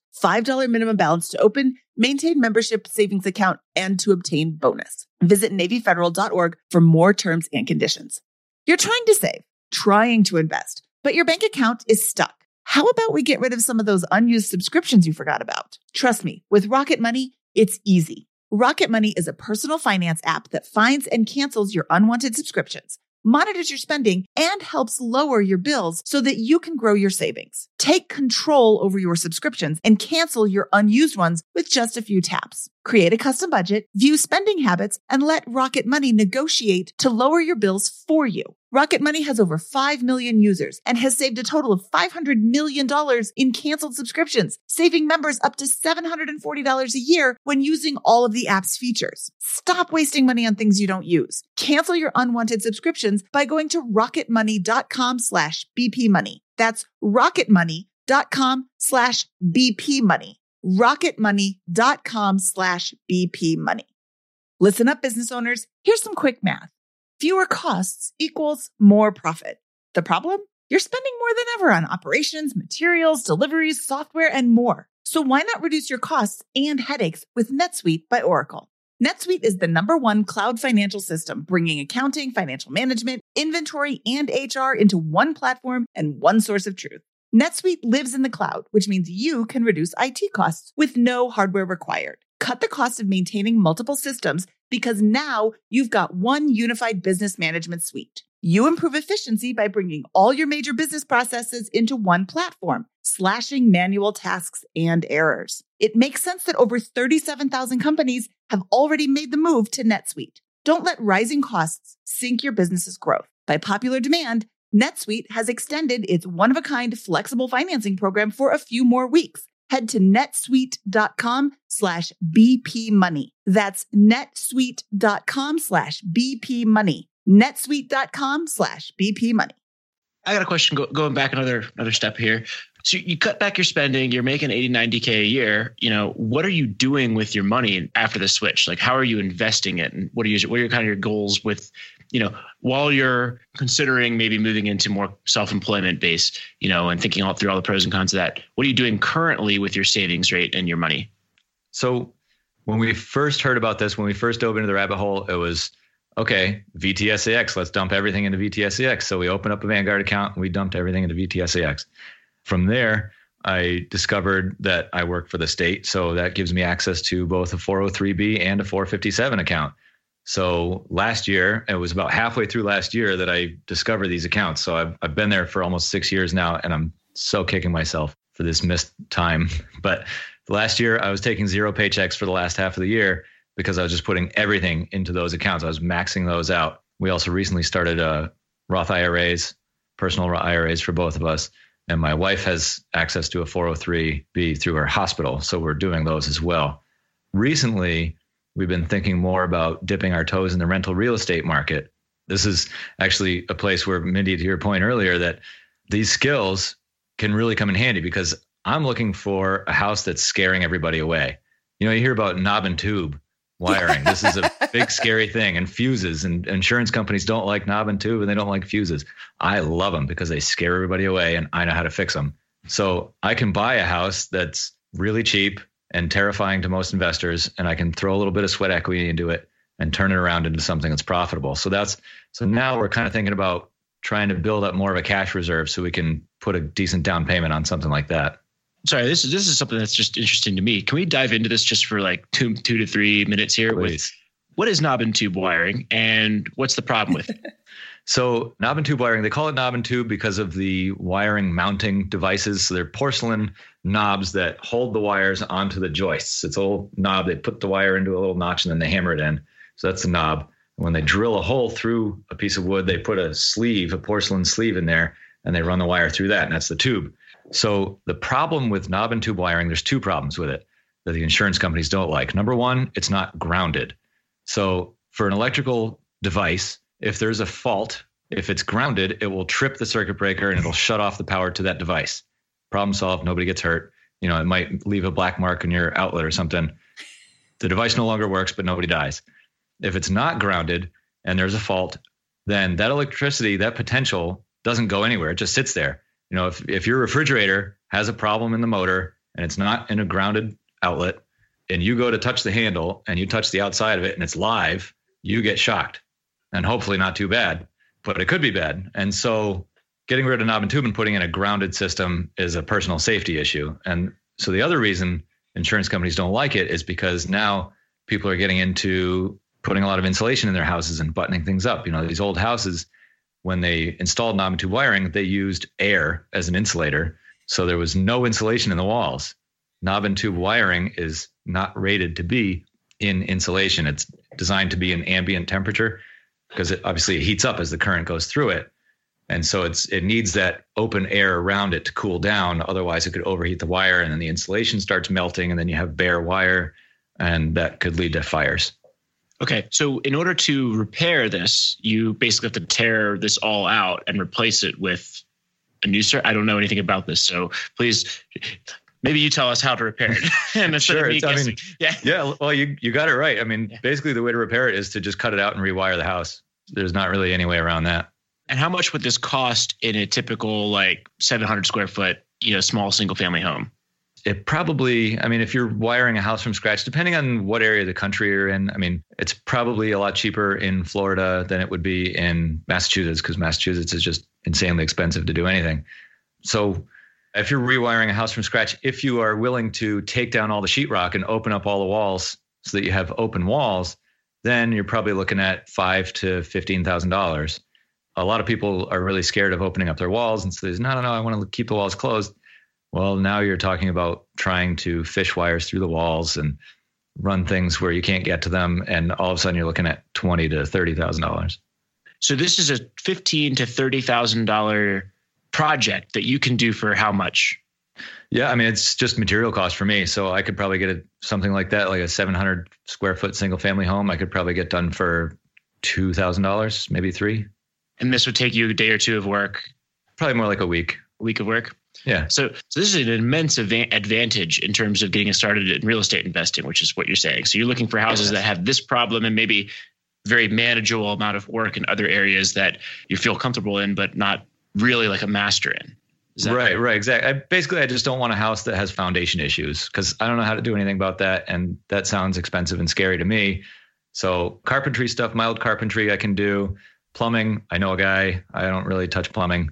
$5 minimum balance to open, maintain membership savings account, and to obtain bonus. Visit NavyFederal.org for more terms and conditions. You're trying to save, trying to invest, but your bank account is stuck. How about we get rid of some of those unused subscriptions you forgot about? Trust me, with Rocket Money, it's easy. Rocket Money is a personal finance app that finds and cancels your unwanted subscriptions monitors your spending, and helps lower your bills so that you can grow your savings. Take control over your subscriptions and cancel your unused ones with just a few taps. Create a custom budget, view spending habits, and let Rocket Money negotiate to lower your bills for you. Rocket Money has over 5 million users and has saved a total of $500 million in canceled subscriptions, saving members up to $740 a year when using all of the app's features. Stop wasting money on things you don't use. Cancel your unwanted subscriptions by going to rocketmoney.com slash bpmoney. That's rocketmoney.com slash bpmoney. rocketmoney.com slash bpmoney. Listen up, business owners. Here's some quick math. Fewer costs equals more profit. The problem? You're spending more than ever on operations, materials, deliveries, software, and more. So why not reduce your costs and headaches with NetSuite by Oracle? NetSuite is the number one cloud financial system, bringing accounting, financial management, inventory, and HR into one platform and one source of truth. NetSuite lives in the cloud, which means you can reduce IT costs with no hardware required. Cut the cost of maintaining multiple systems because now you've got one unified business management suite. You improve efficiency by bringing all your major business processes into one platform, slashing manual tasks and errors. It makes sense that over 37,000 companies have already made the move to NetSuite. Don't let rising costs sink your business's growth. By popular demand, NetSuite has extended its one of a kind flexible financing program for a few more weeks. Head to netsuite.com slash BP money. That's netsuite.com slash BP money. netsuite.com slash BP money. I got a question go, going back another another step here. So you cut back your spending, you're making 80, 90K a year. You know, what are you doing with your money after the switch? Like how are you investing it? And what are you what are your kind of your goals with, you know, while you're considering maybe moving into more self-employment base, you know, and thinking all through all the pros and cons of that. What are you doing currently with your savings rate and your money? So when we first heard about this, when we first dove into the rabbit hole, it was okay, VTSAX, let's dump everything into VTSAX. So we opened up a Vanguard account and we dumped everything into VTSAX. From there, I discovered that I work for the state. So that gives me access to both a 403B and a 457 account. So last year, it was about halfway through last year that I discovered these accounts. So I've, I've been there for almost six years now, and I'm so kicking myself for this missed time. But last year, I was taking zero paychecks for the last half of the year because I was just putting everything into those accounts. I was maxing those out. We also recently started uh, Roth IRAs, personal IRAs for both of us. And my wife has access to a 403b through her hospital. So we're doing those as well. Recently, we've been thinking more about dipping our toes in the rental real estate market. This is actually a place where, Mindy, to your point earlier, that these skills can really come in handy because I'm looking for a house that's scaring everybody away. You know, you hear about knob and tube wiring. this is a big scary thing and fuses and insurance companies don't like knob and tube and they don't like fuses. I love them because they scare everybody away and I know how to fix them. So I can buy a house that's really cheap and terrifying to most investors, and I can throw a little bit of sweat equity into it and turn it around into something that's profitable. So that's so now we're kind of thinking about trying to build up more of a cash reserve so we can put a decent down payment on something like that. Sorry, this is this is something that's just interesting to me. Can we dive into this just for like two two to three minutes here Please. with what is knob and tube wiring and what's the problem with it? So knob and tube wiring, they call it knob and tube because of the wiring mounting devices. So they're porcelain knobs that hold the wires onto the joists. It's a little knob. They put the wire into a little notch and then they hammer it in. So that's the knob. When they drill a hole through a piece of wood, they put a sleeve, a porcelain sleeve in there, and they run the wire through that, and that's the tube. So the problem with knob and tube wiring, there's two problems with it that the insurance companies don't like. Number one, it's not grounded. So for an electrical device, if there's a fault, if it's grounded, it will trip the circuit breaker and it'll shut off the power to that device. Problem solved. Nobody gets hurt. You know, it might leave a black mark in your outlet or something. The device no longer works, but nobody dies. If it's not grounded and there's a fault, then that electricity, that potential doesn't go anywhere. It just sits there. You know, if, if your refrigerator has a problem in the motor and it's not in a grounded outlet, and you go to touch the handle and you touch the outside of it and it's live, you get shocked. And hopefully not too bad, but it could be bad. And so getting rid of knob and tube and putting in a grounded system is a personal safety issue. And so the other reason insurance companies don't like it is because now people are getting into putting a lot of insulation in their houses and buttoning things up. You know, these old houses, when they installed knob and tube wiring, they used air as an insulator. So there was no insulation in the walls. Knob and tube wiring is not rated to be in insulation. It's designed to be in ambient temperature because it obviously it heats up as the current goes through it. And so it's it needs that open air around it to cool down. Otherwise, it could overheat the wire, and then the insulation starts melting, and then you have bare wire, and that could lead to fires. Okay, so in order to repair this, you basically have to tear this all out and replace it with a new circuit. I don't know anything about this, so please, maybe you tell us how to repair it. and instead Sure, of me it's- I mean, yeah. Yeah, well, you you got it right. I mean, Yeah. basically, the way to repair it is to just cut it out and rewire the house. There's not really any way around that. And how much would this cost in a typical like 700 square foot, you know, small single family home? It probably, I mean, if you're wiring a house from scratch, depending on what area of the country you're in, I mean, it's probably a lot cheaper in Florida than it would be in Massachusetts because Massachusetts is just insanely expensive to do anything. So, if you're rewiring a house from scratch, if you are willing to take down all the sheetrock and open up all the walls so that you have open walls, then you're probably looking at five to fifteen thousand dollars. A lot of people are really scared of opening up their walls and so says, "No, no, no, I want to keep the walls closed." Well, now you're talking about trying to fish wires through the walls and run things where you can't get to them, and all of a sudden you're looking at twenty to thirty thousand dollars. So this is a fifteen to thirty thousand dollar project that you can do for how much? Yeah, I mean it's just material cost for me. So I could probably get a, something like that, like a 700 square foot single family home. I could probably get done for two thousand dollars, maybe three. And this would take you a day or two of work, Probably more like a week. a week of work. Yeah, So, so this is an immense adva- advantage in terms of getting started in real estate investing, which is what you're saying. So you're looking for houses that have this problem and maybe very manageable amount of work in other areas that you feel comfortable in, but not really like a master in. Is that right, right, exactly. I, basically, I just don't want a house that has foundation issues because I don't know how to do anything about that, and that sounds expensive and scary to me. So carpentry stuff, mild carpentry, I can do. Plumbing, I know a guy. I don't really touch plumbing.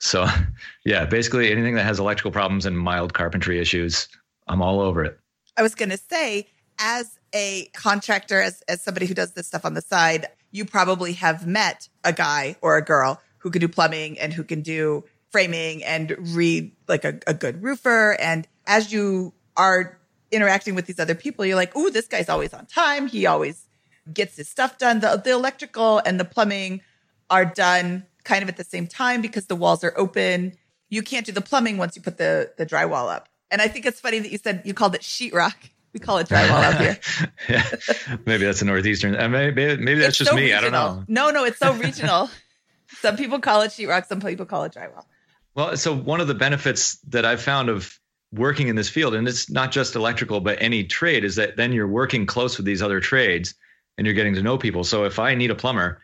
So, yeah, basically anything that has electrical problems and mild carpentry issues, I'm all over it. I was going to say, as a contractor, as, as somebody who does this stuff on the side, you probably have met a guy or a girl who can do plumbing and who can do framing and read like a, a good roofer. And as you are interacting with these other people, you're like, ooh, this guy's always on time. He always gets his stuff done. The, the electrical and the plumbing are done kind of at the same time because the walls are open. You can't do the plumbing once you put the, the drywall up. And I think it's funny that you said you called it sheetrock. We call it drywall out here. yeah, maybe that's a northeastern. uh, Maybe maybe that's It's just so me. I don't know. No, no, it's so regional. some people call it sheetrock. Some people call it drywall. Well, so one of the benefits that I've found of working in this field, and it's not just electrical, but any trade, is that then you're working close with these other trades and you're getting to know people. So if I need a plumber,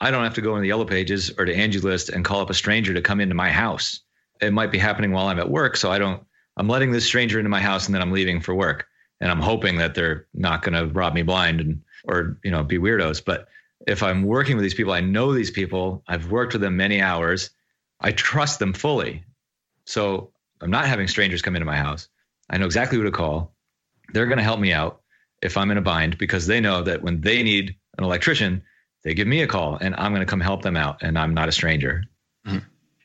I don't have to go in the yellow pages or to Angie's List and call up a stranger to come into my house. It might be happening while I'm at work. So I don't, I'm letting this stranger into my house and then I'm leaving for work. and I'm hoping that they're not going to rob me blind and or you know be weirdos. But if I'm working with these people, I know these people. I've worked with them many hours. I trust them fully. So I'm not having strangers come into my house. I know exactly who to call. They're going to help me out if I'm in a bind because they know that when they need an electrician, they give me a call and I'm going to come help them out. And I'm not a stranger. Mm-hmm.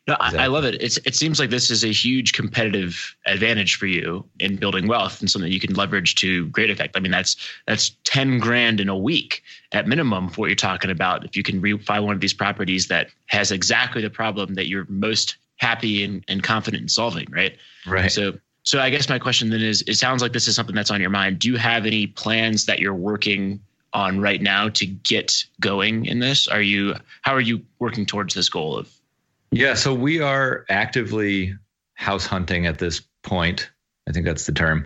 No, I, I, love it. It's it seems like this is a huge competitive advantage for you in building wealth and something you can leverage to great effect. I mean, that's that's ten grand in a week at minimum for what you're talking about. If you can re- find one of these properties that has exactly the problem that you're most happy and, and confident in solving, right? Right. So so I guess my question then is: It sounds like this is something that's on your mind. Do you have any plans that you're working on right now to get going in this? Are you how are you working towards this goal of yeah, so we are actively house hunting at this point. I think that's the term.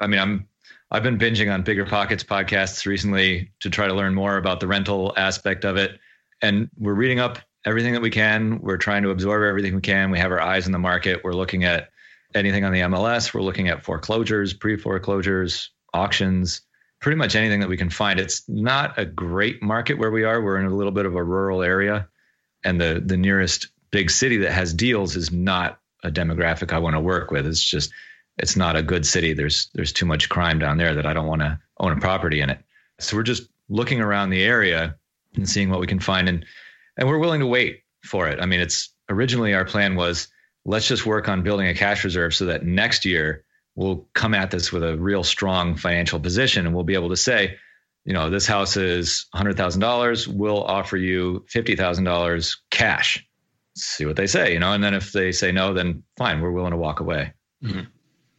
I mean, I'm I've been binging on Bigger Pockets podcasts recently to try to learn more about the rental aspect of it. And we're reading up everything that we can. We're trying to absorb everything we can. We have our eyes in the market. We're looking at anything on the MLS. We're looking at foreclosures, pre foreclosures, auctions, pretty much anything that we can find. It's not a great market where we are. We're in a little bit of a rural area. And the, the nearest big city that has deals is not a demographic I want to work with. It's just it's not a good city. There's there's too much crime down there that I don't want to own a property in it. So we're just looking around the area and seeing what we can find and and we're willing to wait for it. I mean, it's originally our plan was let's just work on building a cash reserve so that next year we'll come at this with a real strong financial position and we'll be able to say, you know, this house is $100,000, we'll offer you $50,000 cash see what they say, you know, and then if they say no, then fine, we're willing to walk away. Mm-hmm.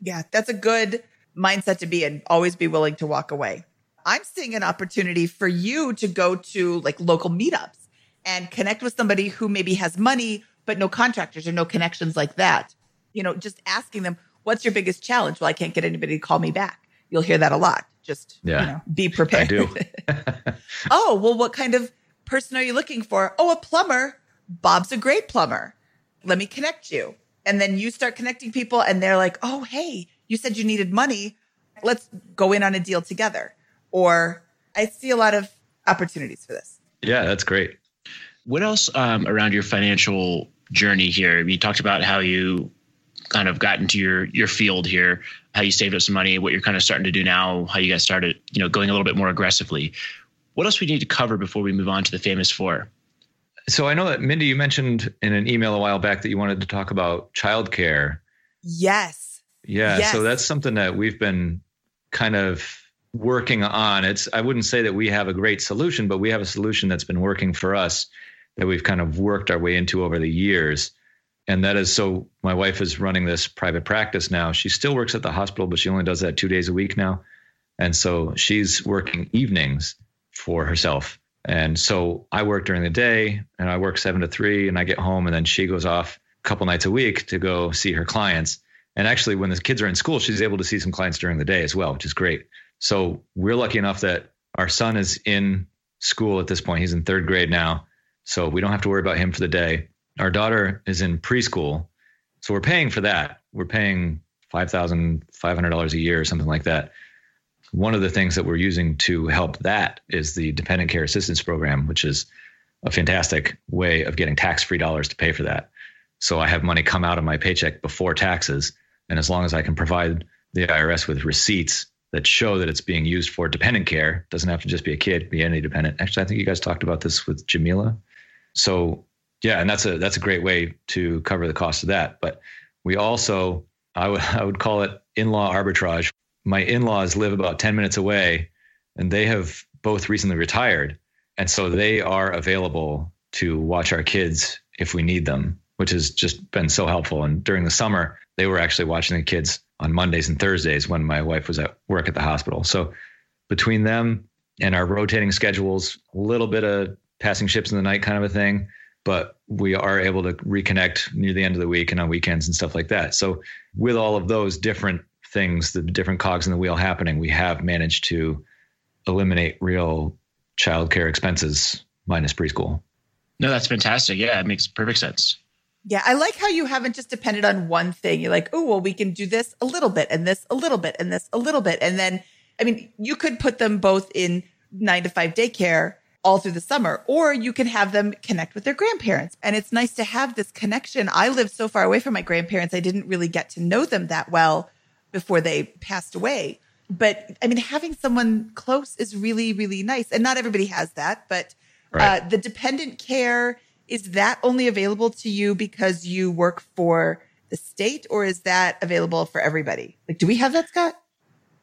Yeah, that's a good mindset to be and always be willing to walk away. I'm seeing an opportunity for you to go to like local meetups and connect with somebody who maybe has money, but no contractors or no connections like that. You know, just asking them, what's your biggest challenge? Well, I can't get anybody to call me back. You'll hear that a lot. Just, yeah. you know, be prepared. I do. oh, well, what kind of person are you looking for? Oh, a plumber. Bob's a great plumber. Let me connect you. And then you start connecting people and they're like, oh, hey, you said you needed money. Let's go in on a deal together. Or I see a lot of opportunities for this. Yeah, that's great. What else um, around your financial journey here? You talked about how you kind of got into your your field here, how you saved up some money, what you're kind of starting to do now, how you got started, you know, going a little bit more aggressively. What else we need to cover before we move on to the famous four? So I know that Mindy, you mentioned in an email a while back that you wanted to talk about childcare. Yes. Yeah. Yes. So that's something that we've been kind of working on. It's I wouldn't say that we have a great solution, but we have a solution that's been working for us that we've kind of worked our way into over the years. And that is so my wife is running this private practice now. She still works at the hospital, but she only does that two days a week now. And so she's working evenings for herself and so I work during the day and I work seven to three and I get home and then she goes off a couple nights a week to go see her clients. And actually, when the kids are in school, she's able to see some clients during the day as well, which is great. So we're lucky enough that our son is in school at this point. He's in third grade now. So we don't have to worry about him for the day. Our daughter is in preschool. So we're paying for that. We're paying $5,500 a year or something like that one of the things that we're using to help that is the dependent care assistance program, which is a fantastic way of getting tax free dollars to pay for that. So I have money come out of my paycheck before taxes. And as long as I can provide the IRS with receipts that show that it's being used for dependent care, doesn't have to just be a kid, be any dependent. Actually, I think you guys talked about this with Jamila. So yeah, and that's a that's a great way to cover the cost of that. But we also I would I would call it in-law arbitrage my in-laws live about 10 minutes away and they have both recently retired and so they are available to watch our kids if we need them which has just been so helpful. And during the summer they were actually watching the kids on mondays and thursdays when my wife was at work at the hospital. So between them and our rotating schedules a little bit of passing ships in the night kind of a thing but we are able to reconnect near the end of the week and on weekends and stuff like that. So with all of those different things, the different cogs in the wheel happening, we have managed to eliminate real childcare expenses minus preschool. No, that's fantastic. Yeah, it makes perfect sense. Yeah, I like how you haven't just depended on one thing. You're like, oh, well, we can do this a little bit and this a little bit and this a little bit. And then, I mean, you could put them both in nine to five daycare all through the summer, or you can have them connect with their grandparents. And it's nice to have this connection. I live so far away from my grandparents, I didn't really get to know them that well before they passed away. But I mean, having someone close is really, really nice. And not everybody has that, but Right. uh, the dependent care is that only available to you because you work for the state, or is that available for everybody? Like, do we have that, Scott?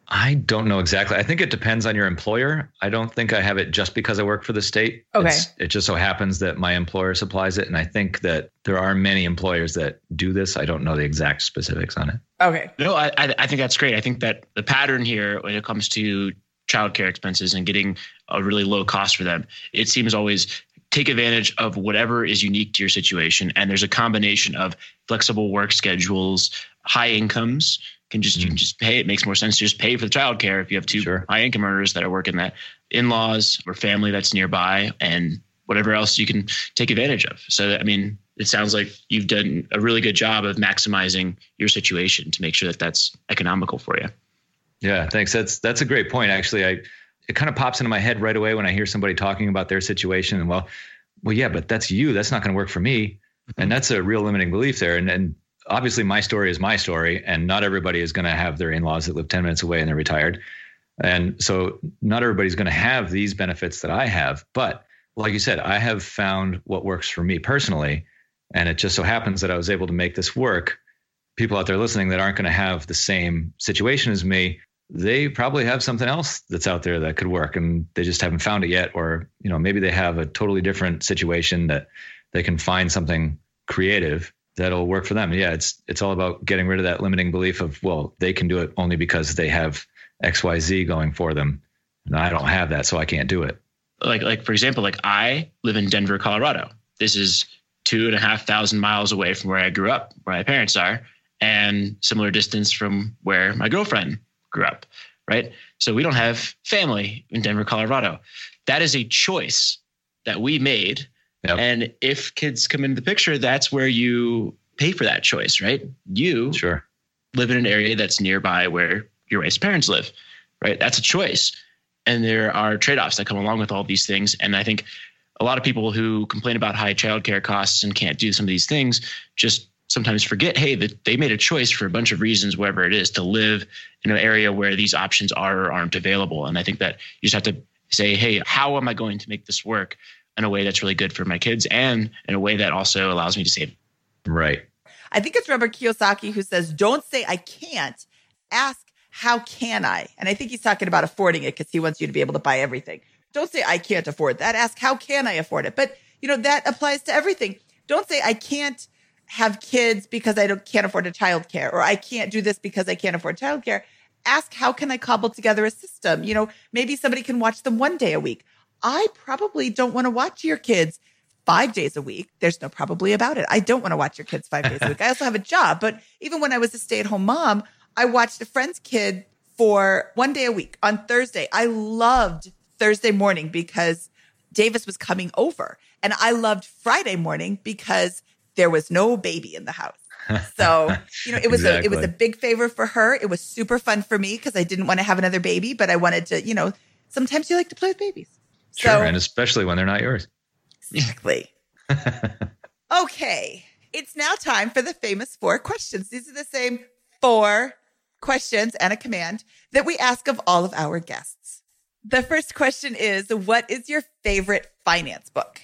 I don't know exactly. I think it depends on your employer. I don't think I have it just because I work for the state. Okay. It's- it just so happens that my employer supplies it. And I think that there are many employers that do this. I don't know the exact specifics on it. Okay. No, I, I I think that's great. I think that the pattern here when it comes to childcare expenses and getting a really low cost for them, it seems always take advantage of whatever is unique to your situation. And there's a combination of flexible work schedules, high incomes. Can just you can mm-hmm. just pay. It makes more sense to just pay for the childcare if you have two Sure. high income earners that are working that in-laws or family that's nearby and whatever else you can take advantage of. So I mean, it sounds like you've done a really good job of maximizing your situation to make sure that that's economical for you. Yeah, thanks. That's that's a great point. Actually, I it kind of pops into my head right away when I hear somebody talking about their situation. And well, well, yeah, but that's you. That's not going to work for me. And mm-hmm. that's a real limiting belief there. And and obviously, my story is my story, and not everybody is going to have their in-laws that live ten minutes away and they're retired. And so, not everybody's going to have these benefits that I have. But like you said, I have found what works for me personally, and it just so happens that I was able to make this work. People out there listening that aren't going to have the same situation as me they probably have something else that's out there that could work and they just haven't found it yet or you know maybe they have a totally different situation that they can find something creative that'll work for them yeah it's it's all about getting rid of that limiting belief of well they can do it only because they have xyz going for them and i don't have that so i can't do it Like like for example, like I live in Denver, Colorado. This is two and a half thousand miles away from where I grew up, where my parents are, and similar distance from where my girlfriend grew up. Right. So we don't have family in Denver, Colorado. That is a choice that we made. Yep. And if kids come into the picture, that's where you pay for that choice, right? You sure live in an area that's nearby where your wife's parents live, right? That's a choice. And there are trade offs that come along with all these things. And I think a lot of people who complain about high childcare costs and can't do some of these things just sometimes forget hey, that they made a choice for a bunch of reasons, wherever it is, to live in an area where these options are or aren't available. And I think that you just have to say, hey, how am I going to make this work in a way that's really good for my kids and in a way that also allows me to save right I think it's Robert Kiyosaki who says, don't say I can't, ask how can I? And I think he's talking about affording it because he wants you to be able to buy everything. Don't say I can't afford that. Ask how can I afford it? But you know, that applies to everything. Don't say I can't have kids because I don't, can't afford a childcare or I can't do this because I can't afford childcare. Ask how can I cobble together a system? You know, maybe somebody can watch them one day a week. I probably don't want to watch your kids five days a week. There's no probably about it. I don't want to watch your kids five days a week. I also have a job, but even when I was a stay at home mom, I watched a friend's kid for one day a week on Thursday. I loved Thursday morning because Davis was coming over, and I loved Friday morning because there was no baby in the house. So, you know, it was a it was a big favor for her. It was super fun for me because I didn't want to have another baby, but I wanted to, you know, sometimes you like to play with babies. Sure So and especially when they're not yours exactly. okay. It's now time for the famous four questions. These are the same four questions and a command that we ask of all of our guests. The first question is What is your favorite finance book?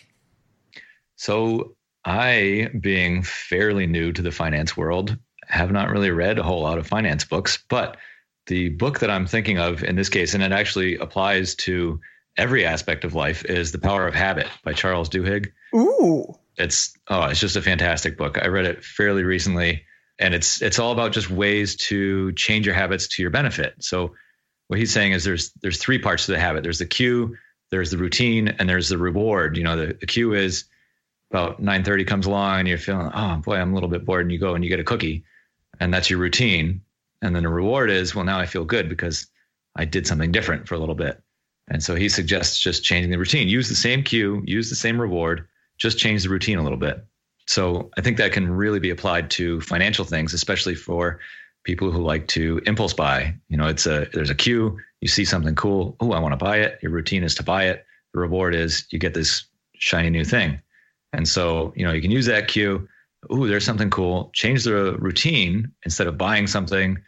So, I, being fairly new to the finance world, have not really read a whole lot of finance books, but the book that I'm thinking of in this case, and it actually applies to every aspect of life, is The Power of Habit by Charles Duhigg. Ooh. It's oh, it's just a fantastic book. I read it fairly recently, and it's it's all about just ways to change your habits to your benefit. So, what he's saying is there's there's three parts to the habit. There's the cue, there's the routine, and there's the reward. You know, the, the cue is about 9:30 comes along and you're feeling, oh boy, I'm a little bit bored, and you go and you get a cookie, and that's your routine. And then the reward is, well, now I feel good because I did something different for a little bit. And so he suggests just changing the routine. Use the same cue, use the same reward, just change the routine a little bit. So I think that can really be applied to financial things, especially for people who like to impulse buy. You know, it's a there's a cue, You see something cool. Oh, I want to buy it. Your routine is to buy it. The reward is you get this shiny new thing. And so, you know, you can use that cue. Ooh, there's something cool. Change the routine instead of buying something,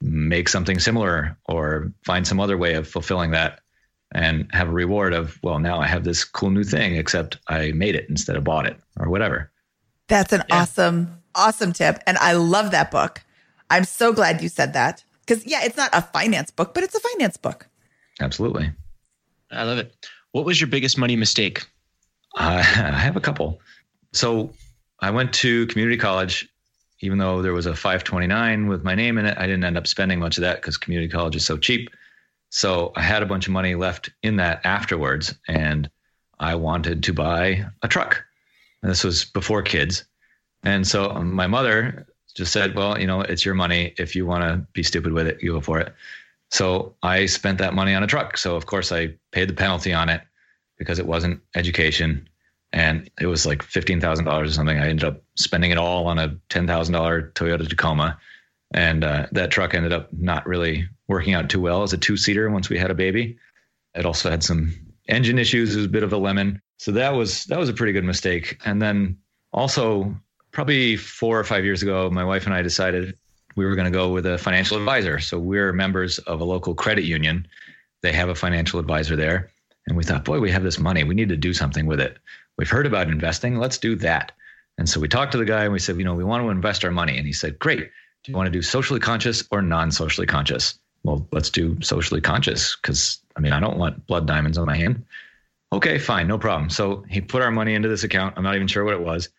make something similar or find some other way of fulfilling that and have a reward of, well, now I have this cool new thing, except I made it instead of bought it or whatever. That's an yeah. awesome, awesome tip. And I love that book. I'm so glad you said that. Because, yeah, it's not a finance book, but it's a finance book. Absolutely. I love it. What was your biggest money mistake? Uh, I have a couple. So I went to community college. Even though there was a 529 with my name in it, I didn't end up spending much of that because community college is so cheap. So I had a bunch of money left in that afterwards, and I wanted to buy a truck. And this was before kids. And so my mother just said, Well, you know, it's your money. If you want to be stupid with it, you go for it. So I spent that money on a truck. So, of course, I paid the penalty on it because it wasn't education. And it was like $15,000 or something. I ended up spending it all on a $10,000 Toyota Tacoma. And uh, that truck ended up not really working out too well as a two seater once we had a baby. It also had some engine issues. It was a bit of a lemon. So that was that was a pretty good mistake. And then also probably four or five years ago, my wife and I decided we were going to go with a financial advisor. So we're members of a local credit union. They have a financial advisor there. And we thought, boy, we have this money. We need to do something with it. We've heard about investing. Let's do that. And so we talked to the guy and we said, you know, we want to invest our money. And he said, great. Do you want to do socially conscious or non socially conscious? Well, let's do socially conscious because I mean, I don't want blood diamonds on my hand. Okay, fine, no problem. So he put our money into this account. I'm not even sure what it was.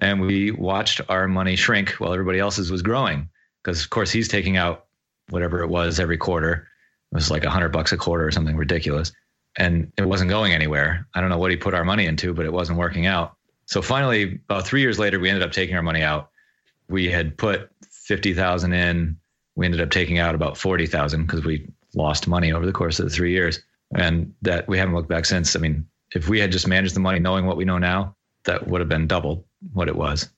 And we watched our money shrink while everybody else's was growing. Because, of course, he's taking out whatever it was every quarter. It was like a hundred bucks a quarter or something ridiculous. And it wasn't going anywhere. I don't know what he put our money into, but it wasn't working out. So finally, about three years later, we ended up taking our money out. We had put 50,000 in. We ended up taking out about 40,000 because we lost money over the course of the three years and that we haven't looked back since. I mean, if we had just managed the money knowing what we know now, that would have been double what it was.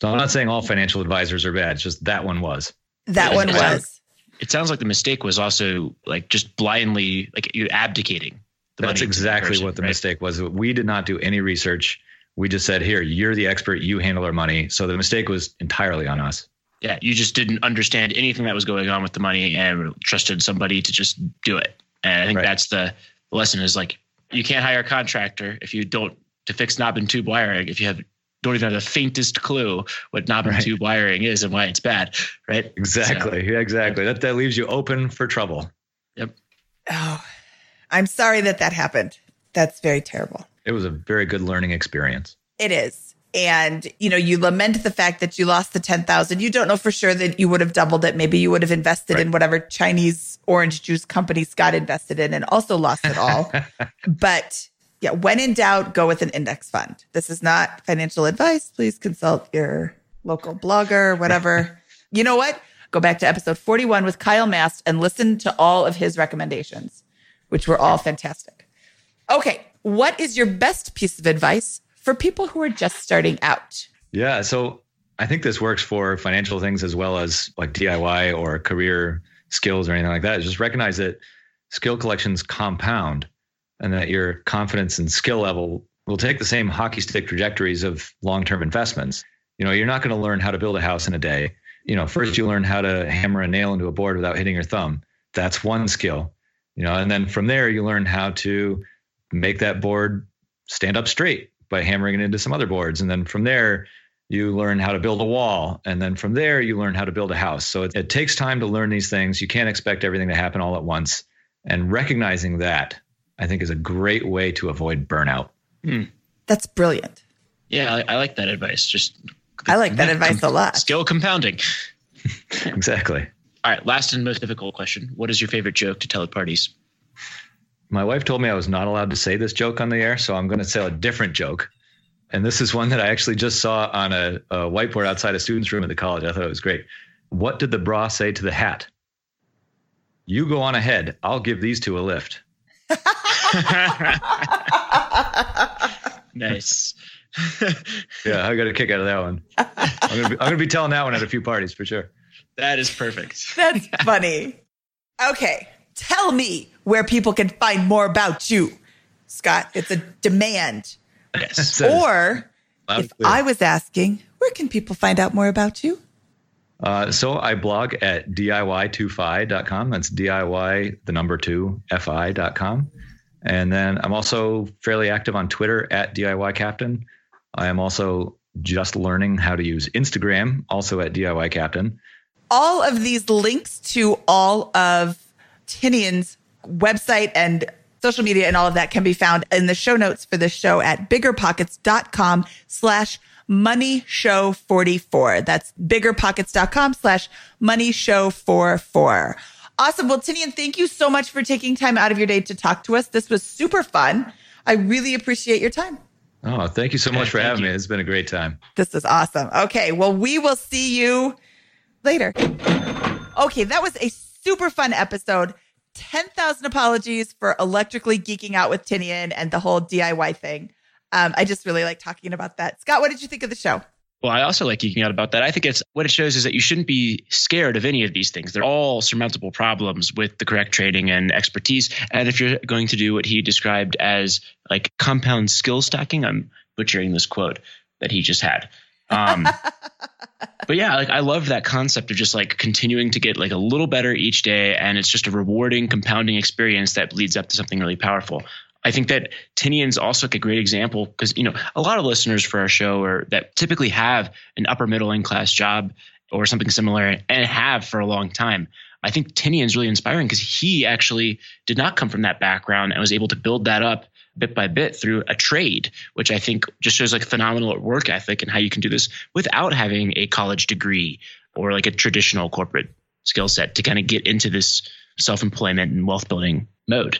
So I'm not saying all financial advisors are bad. It's just that one was. That one was. It sounds like the mistake was also like just blindly like you abdicating. That's exactly person, what the right? mistake was. We did not do any research. We just said, "Here, you're the expert. You handle our money." So the mistake was entirely on us. Yeah, you just didn't understand anything that was going on with the money and trusted somebody to just do it. And I think right. that's the lesson is like you can't hire a contractor if you don't to fix knob and tube wiring if you have don't even have the faintest clue what knob and tube wiring is and why it's bad, right? Exactly. So, yeah, exactly. That that leaves you open for trouble. Yep. Oh, I'm sorry that that happened. That's very terrible. It was a very good learning experience. It is and you know you lament the fact that you lost the 10,000 you don't know for sure that you would have doubled it. Maybe you would have invested right. in whatever Chinese orange juice company Scott invested in and also lost it all. But yeah when in doubt go with an index fund. This is not financial advice. Please consult your local blogger whatever. You know what? Go back to episode 41 with Kyle Mast and listen to all of his recommendations which were all fantastic. Okay what is your best piece of advice for people who are just starting out? Yeah. So I think this works for financial things as well as like DIY or career skills or anything like that. Just recognize that skill collections compound and that your confidence and skill level will take the same hockey stick trajectories of long-term investments. You know, you're not going to learn how to build a house in a day. You know, first you learn how to hammer a nail into a board without hitting your thumb. That's one skill. You know, and then from there you learn how to make that board stand up straight by hammering it into some other boards. And then from there, you learn how to build a wall. And then from there, you learn how to build a house. So it, it takes time to learn these things. You can't expect everything to happen all at once. And recognizing that, I think, is a great way to avoid burnout. Hmm. That's brilliant. Yeah, I, I, like that advice. Just I like that advice a lot. Skill compounding. exactly. All right, last and most difficult question. What is your favorite joke to tell at parties? My wife told me I was not allowed to say this joke on the air, so I'm going to tell a different joke. And this is one that I actually just saw on a, a whiteboard outside a student's room at the college. I thought it was great. What did the bra say to the hat? You go on ahead. I'll give these two a lift. nice. yeah, I got a kick out of that one. I'm gonna, be, I'm gonna be telling that one at a few parties for sure. That is perfect. That's funny. Okay, tell me where people can find more about you, Scott. It's a demand. Yes. Or if I was asking, where can people find out more about you? Uh, so I blog at diy2fi.com. That's DIY, the number two, fi.com. And then I'm also fairly active on Twitter at DIY Captain. I am also just learning how to use Instagram, also at DIY Captain. All of these links to all of Tinion's website and social media and all of that can be found in the show notes for this show at biggerpockets.com slash money show 44. That's biggerpockets.com slash money show 44. Awesome. Well, Tinian, thank you so much for taking time out of your day to talk to us. This was super fun. I really appreciate your time. Oh, thank you so much for having you. me. It's been a great time. This is awesome. Okay. Well, we will see you later. Okay. That was a super fun episode. 10,000 apologies for electrically geeking out with Tinian and the whole DIY thing. Um, I just really like talking about that. Scott, what did you think of the show? Well, I also like geeking out about that. I think it's what it shows is that you shouldn't be scared of any of these things. They're all surmountable problems with the correct training and expertise. And if you're going to do what he described as like compound skill stacking, I'm butchering this quote that he just had. Um, but yeah, like I love that concept of just like continuing to get like a little better each day, and it's just a rewarding, compounding experience that leads up to something really powerful. I think that Tinian's also like a great example because you know a lot of listeners for our show are that typically have an upper middle class job or something similar and have for a long time. I think Tinian's really inspiring because he actually did not come from that background and was able to build that up bit by bit through a trade, which I think just shows like phenomenal work ethic and how you can do this without having a college degree or like a traditional corporate skill set to kind of get into this self employment and wealth building mode.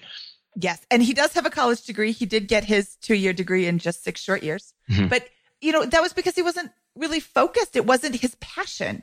Yes. And he does have a college degree. He did get his two year degree in just six short years. Mm-hmm. But, you know, that was because he wasn't really focused. It wasn't his passion.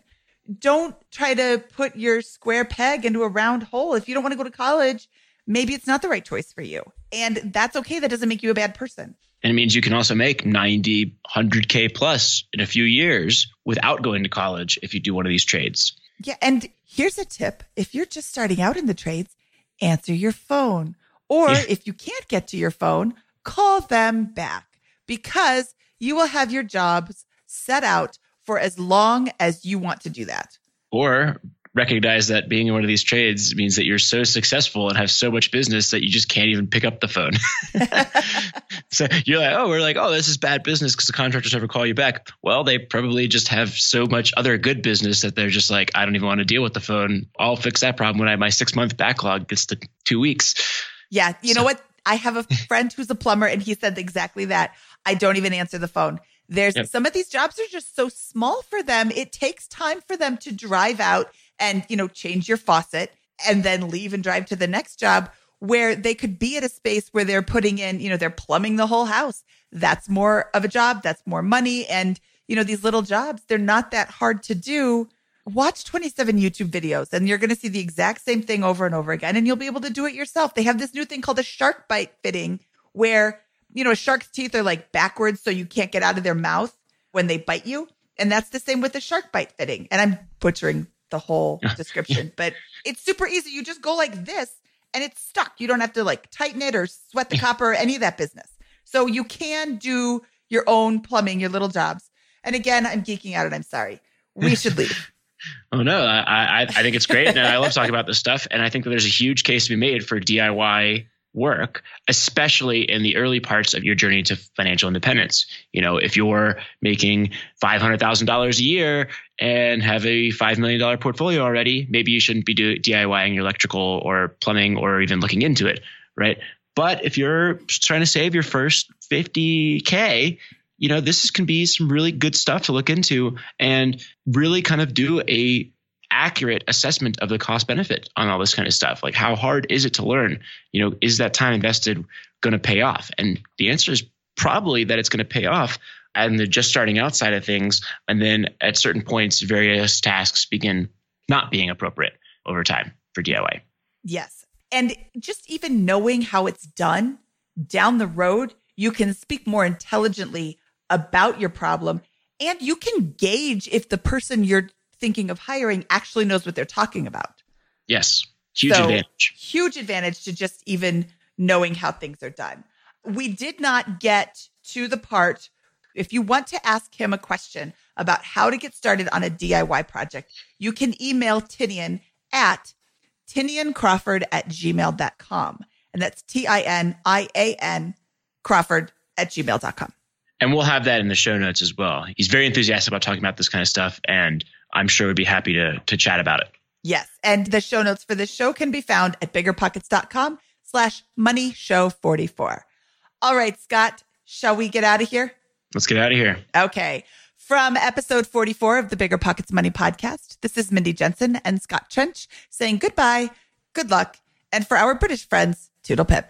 Don't try to put your square peg into a round hole. If you don't want to go to college, maybe it's not the right choice for you. And that's okay. That doesn't make you a bad person. And it means you can also make 90, 100K plus in a few years without going to college if you do one of these trades. Yeah. And here's a tip if you're just starting out in the trades, answer your phone or yeah. if you can't get to your phone, call them back because you will have your jobs set out for as long as you want to do that. Or recognize that being in one of these trades means that you're so successful and have so much business that you just can't even pick up the phone. so you're like, oh, we're like, oh, this is bad business because the contractors never call you back. Well, they probably just have so much other good business that they're just like, I don't even want to deal with the phone. I'll fix that problem when I my six month backlog gets to two weeks. Yeah. You so. know what? I have a friend who's a plumber and he said exactly that. I don't even answer the phone. There's yep. some of these jobs are just so small for them. It takes time for them to drive out and, you know, change your faucet and then leave and drive to the next job where they could be at a space where they're putting in, you know, they're plumbing the whole house. That's more of a job. That's more money. And, you know, these little jobs, they're not that hard to do watch 27 YouTube videos and you're going to see the exact same thing over and over again and you'll be able to do it yourself. They have this new thing called a shark bite fitting where, you know, a shark's teeth are like backwards so you can't get out of their mouth when they bite you. And that's the same with the shark bite fitting. And I'm butchering the whole description, but it's super easy. You just go like this and it's stuck. You don't have to like tighten it or sweat the copper or any of that business. So you can do your own plumbing, your little jobs. And again, I'm geeking out and I'm sorry. We should leave. Oh no, I, I, I think it's great, and I love talking about this stuff. And I think that there's a huge case to be made for DIY work, especially in the early parts of your journey to financial independence. You know, if you're making five hundred thousand dollars a year and have a five million dollar portfolio already, maybe you shouldn't be do, DIYing your electrical or plumbing or even looking into it, right? But if you're trying to save your first 50K, you know, this can be some really good stuff to look into and really kind of do a accurate assessment of the cost benefit on all this kind of stuff. Like how hard is it to learn? You know, is that time invested going to pay off? And the answer is probably that it's going to pay off and the just starting outside of things. And then at certain points, various tasks begin not being appropriate over time for DIY. Yes. And just even knowing how it's done down the road, you can speak more intelligently about your problem. And you can gauge if the person you're thinking of hiring actually knows what they're talking about. Yes. Huge So, advantage. Huge advantage to just even knowing how things are done. We did not get to the part. If you want to ask him a question about how to get started on a DIY project, you can email Tinian at tiniancrawford at gmail.com. And that's T I N I A N Crawford at gmail.com. And we'll have that in the show notes as well. He's very enthusiastic about talking about this kind of stuff, and I'm sure would be happy to to chat about it. Yes. And the show notes for this show can be found at biggerpockets.com slash money show 44. All right, Scott, shall we get out of here? Let's get out of here. Okay. From episode 44 of the Bigger Pockets Money podcast, this is Mindy Jensen and Scott Trench saying goodbye, good luck, and for our British friends, toodle pip.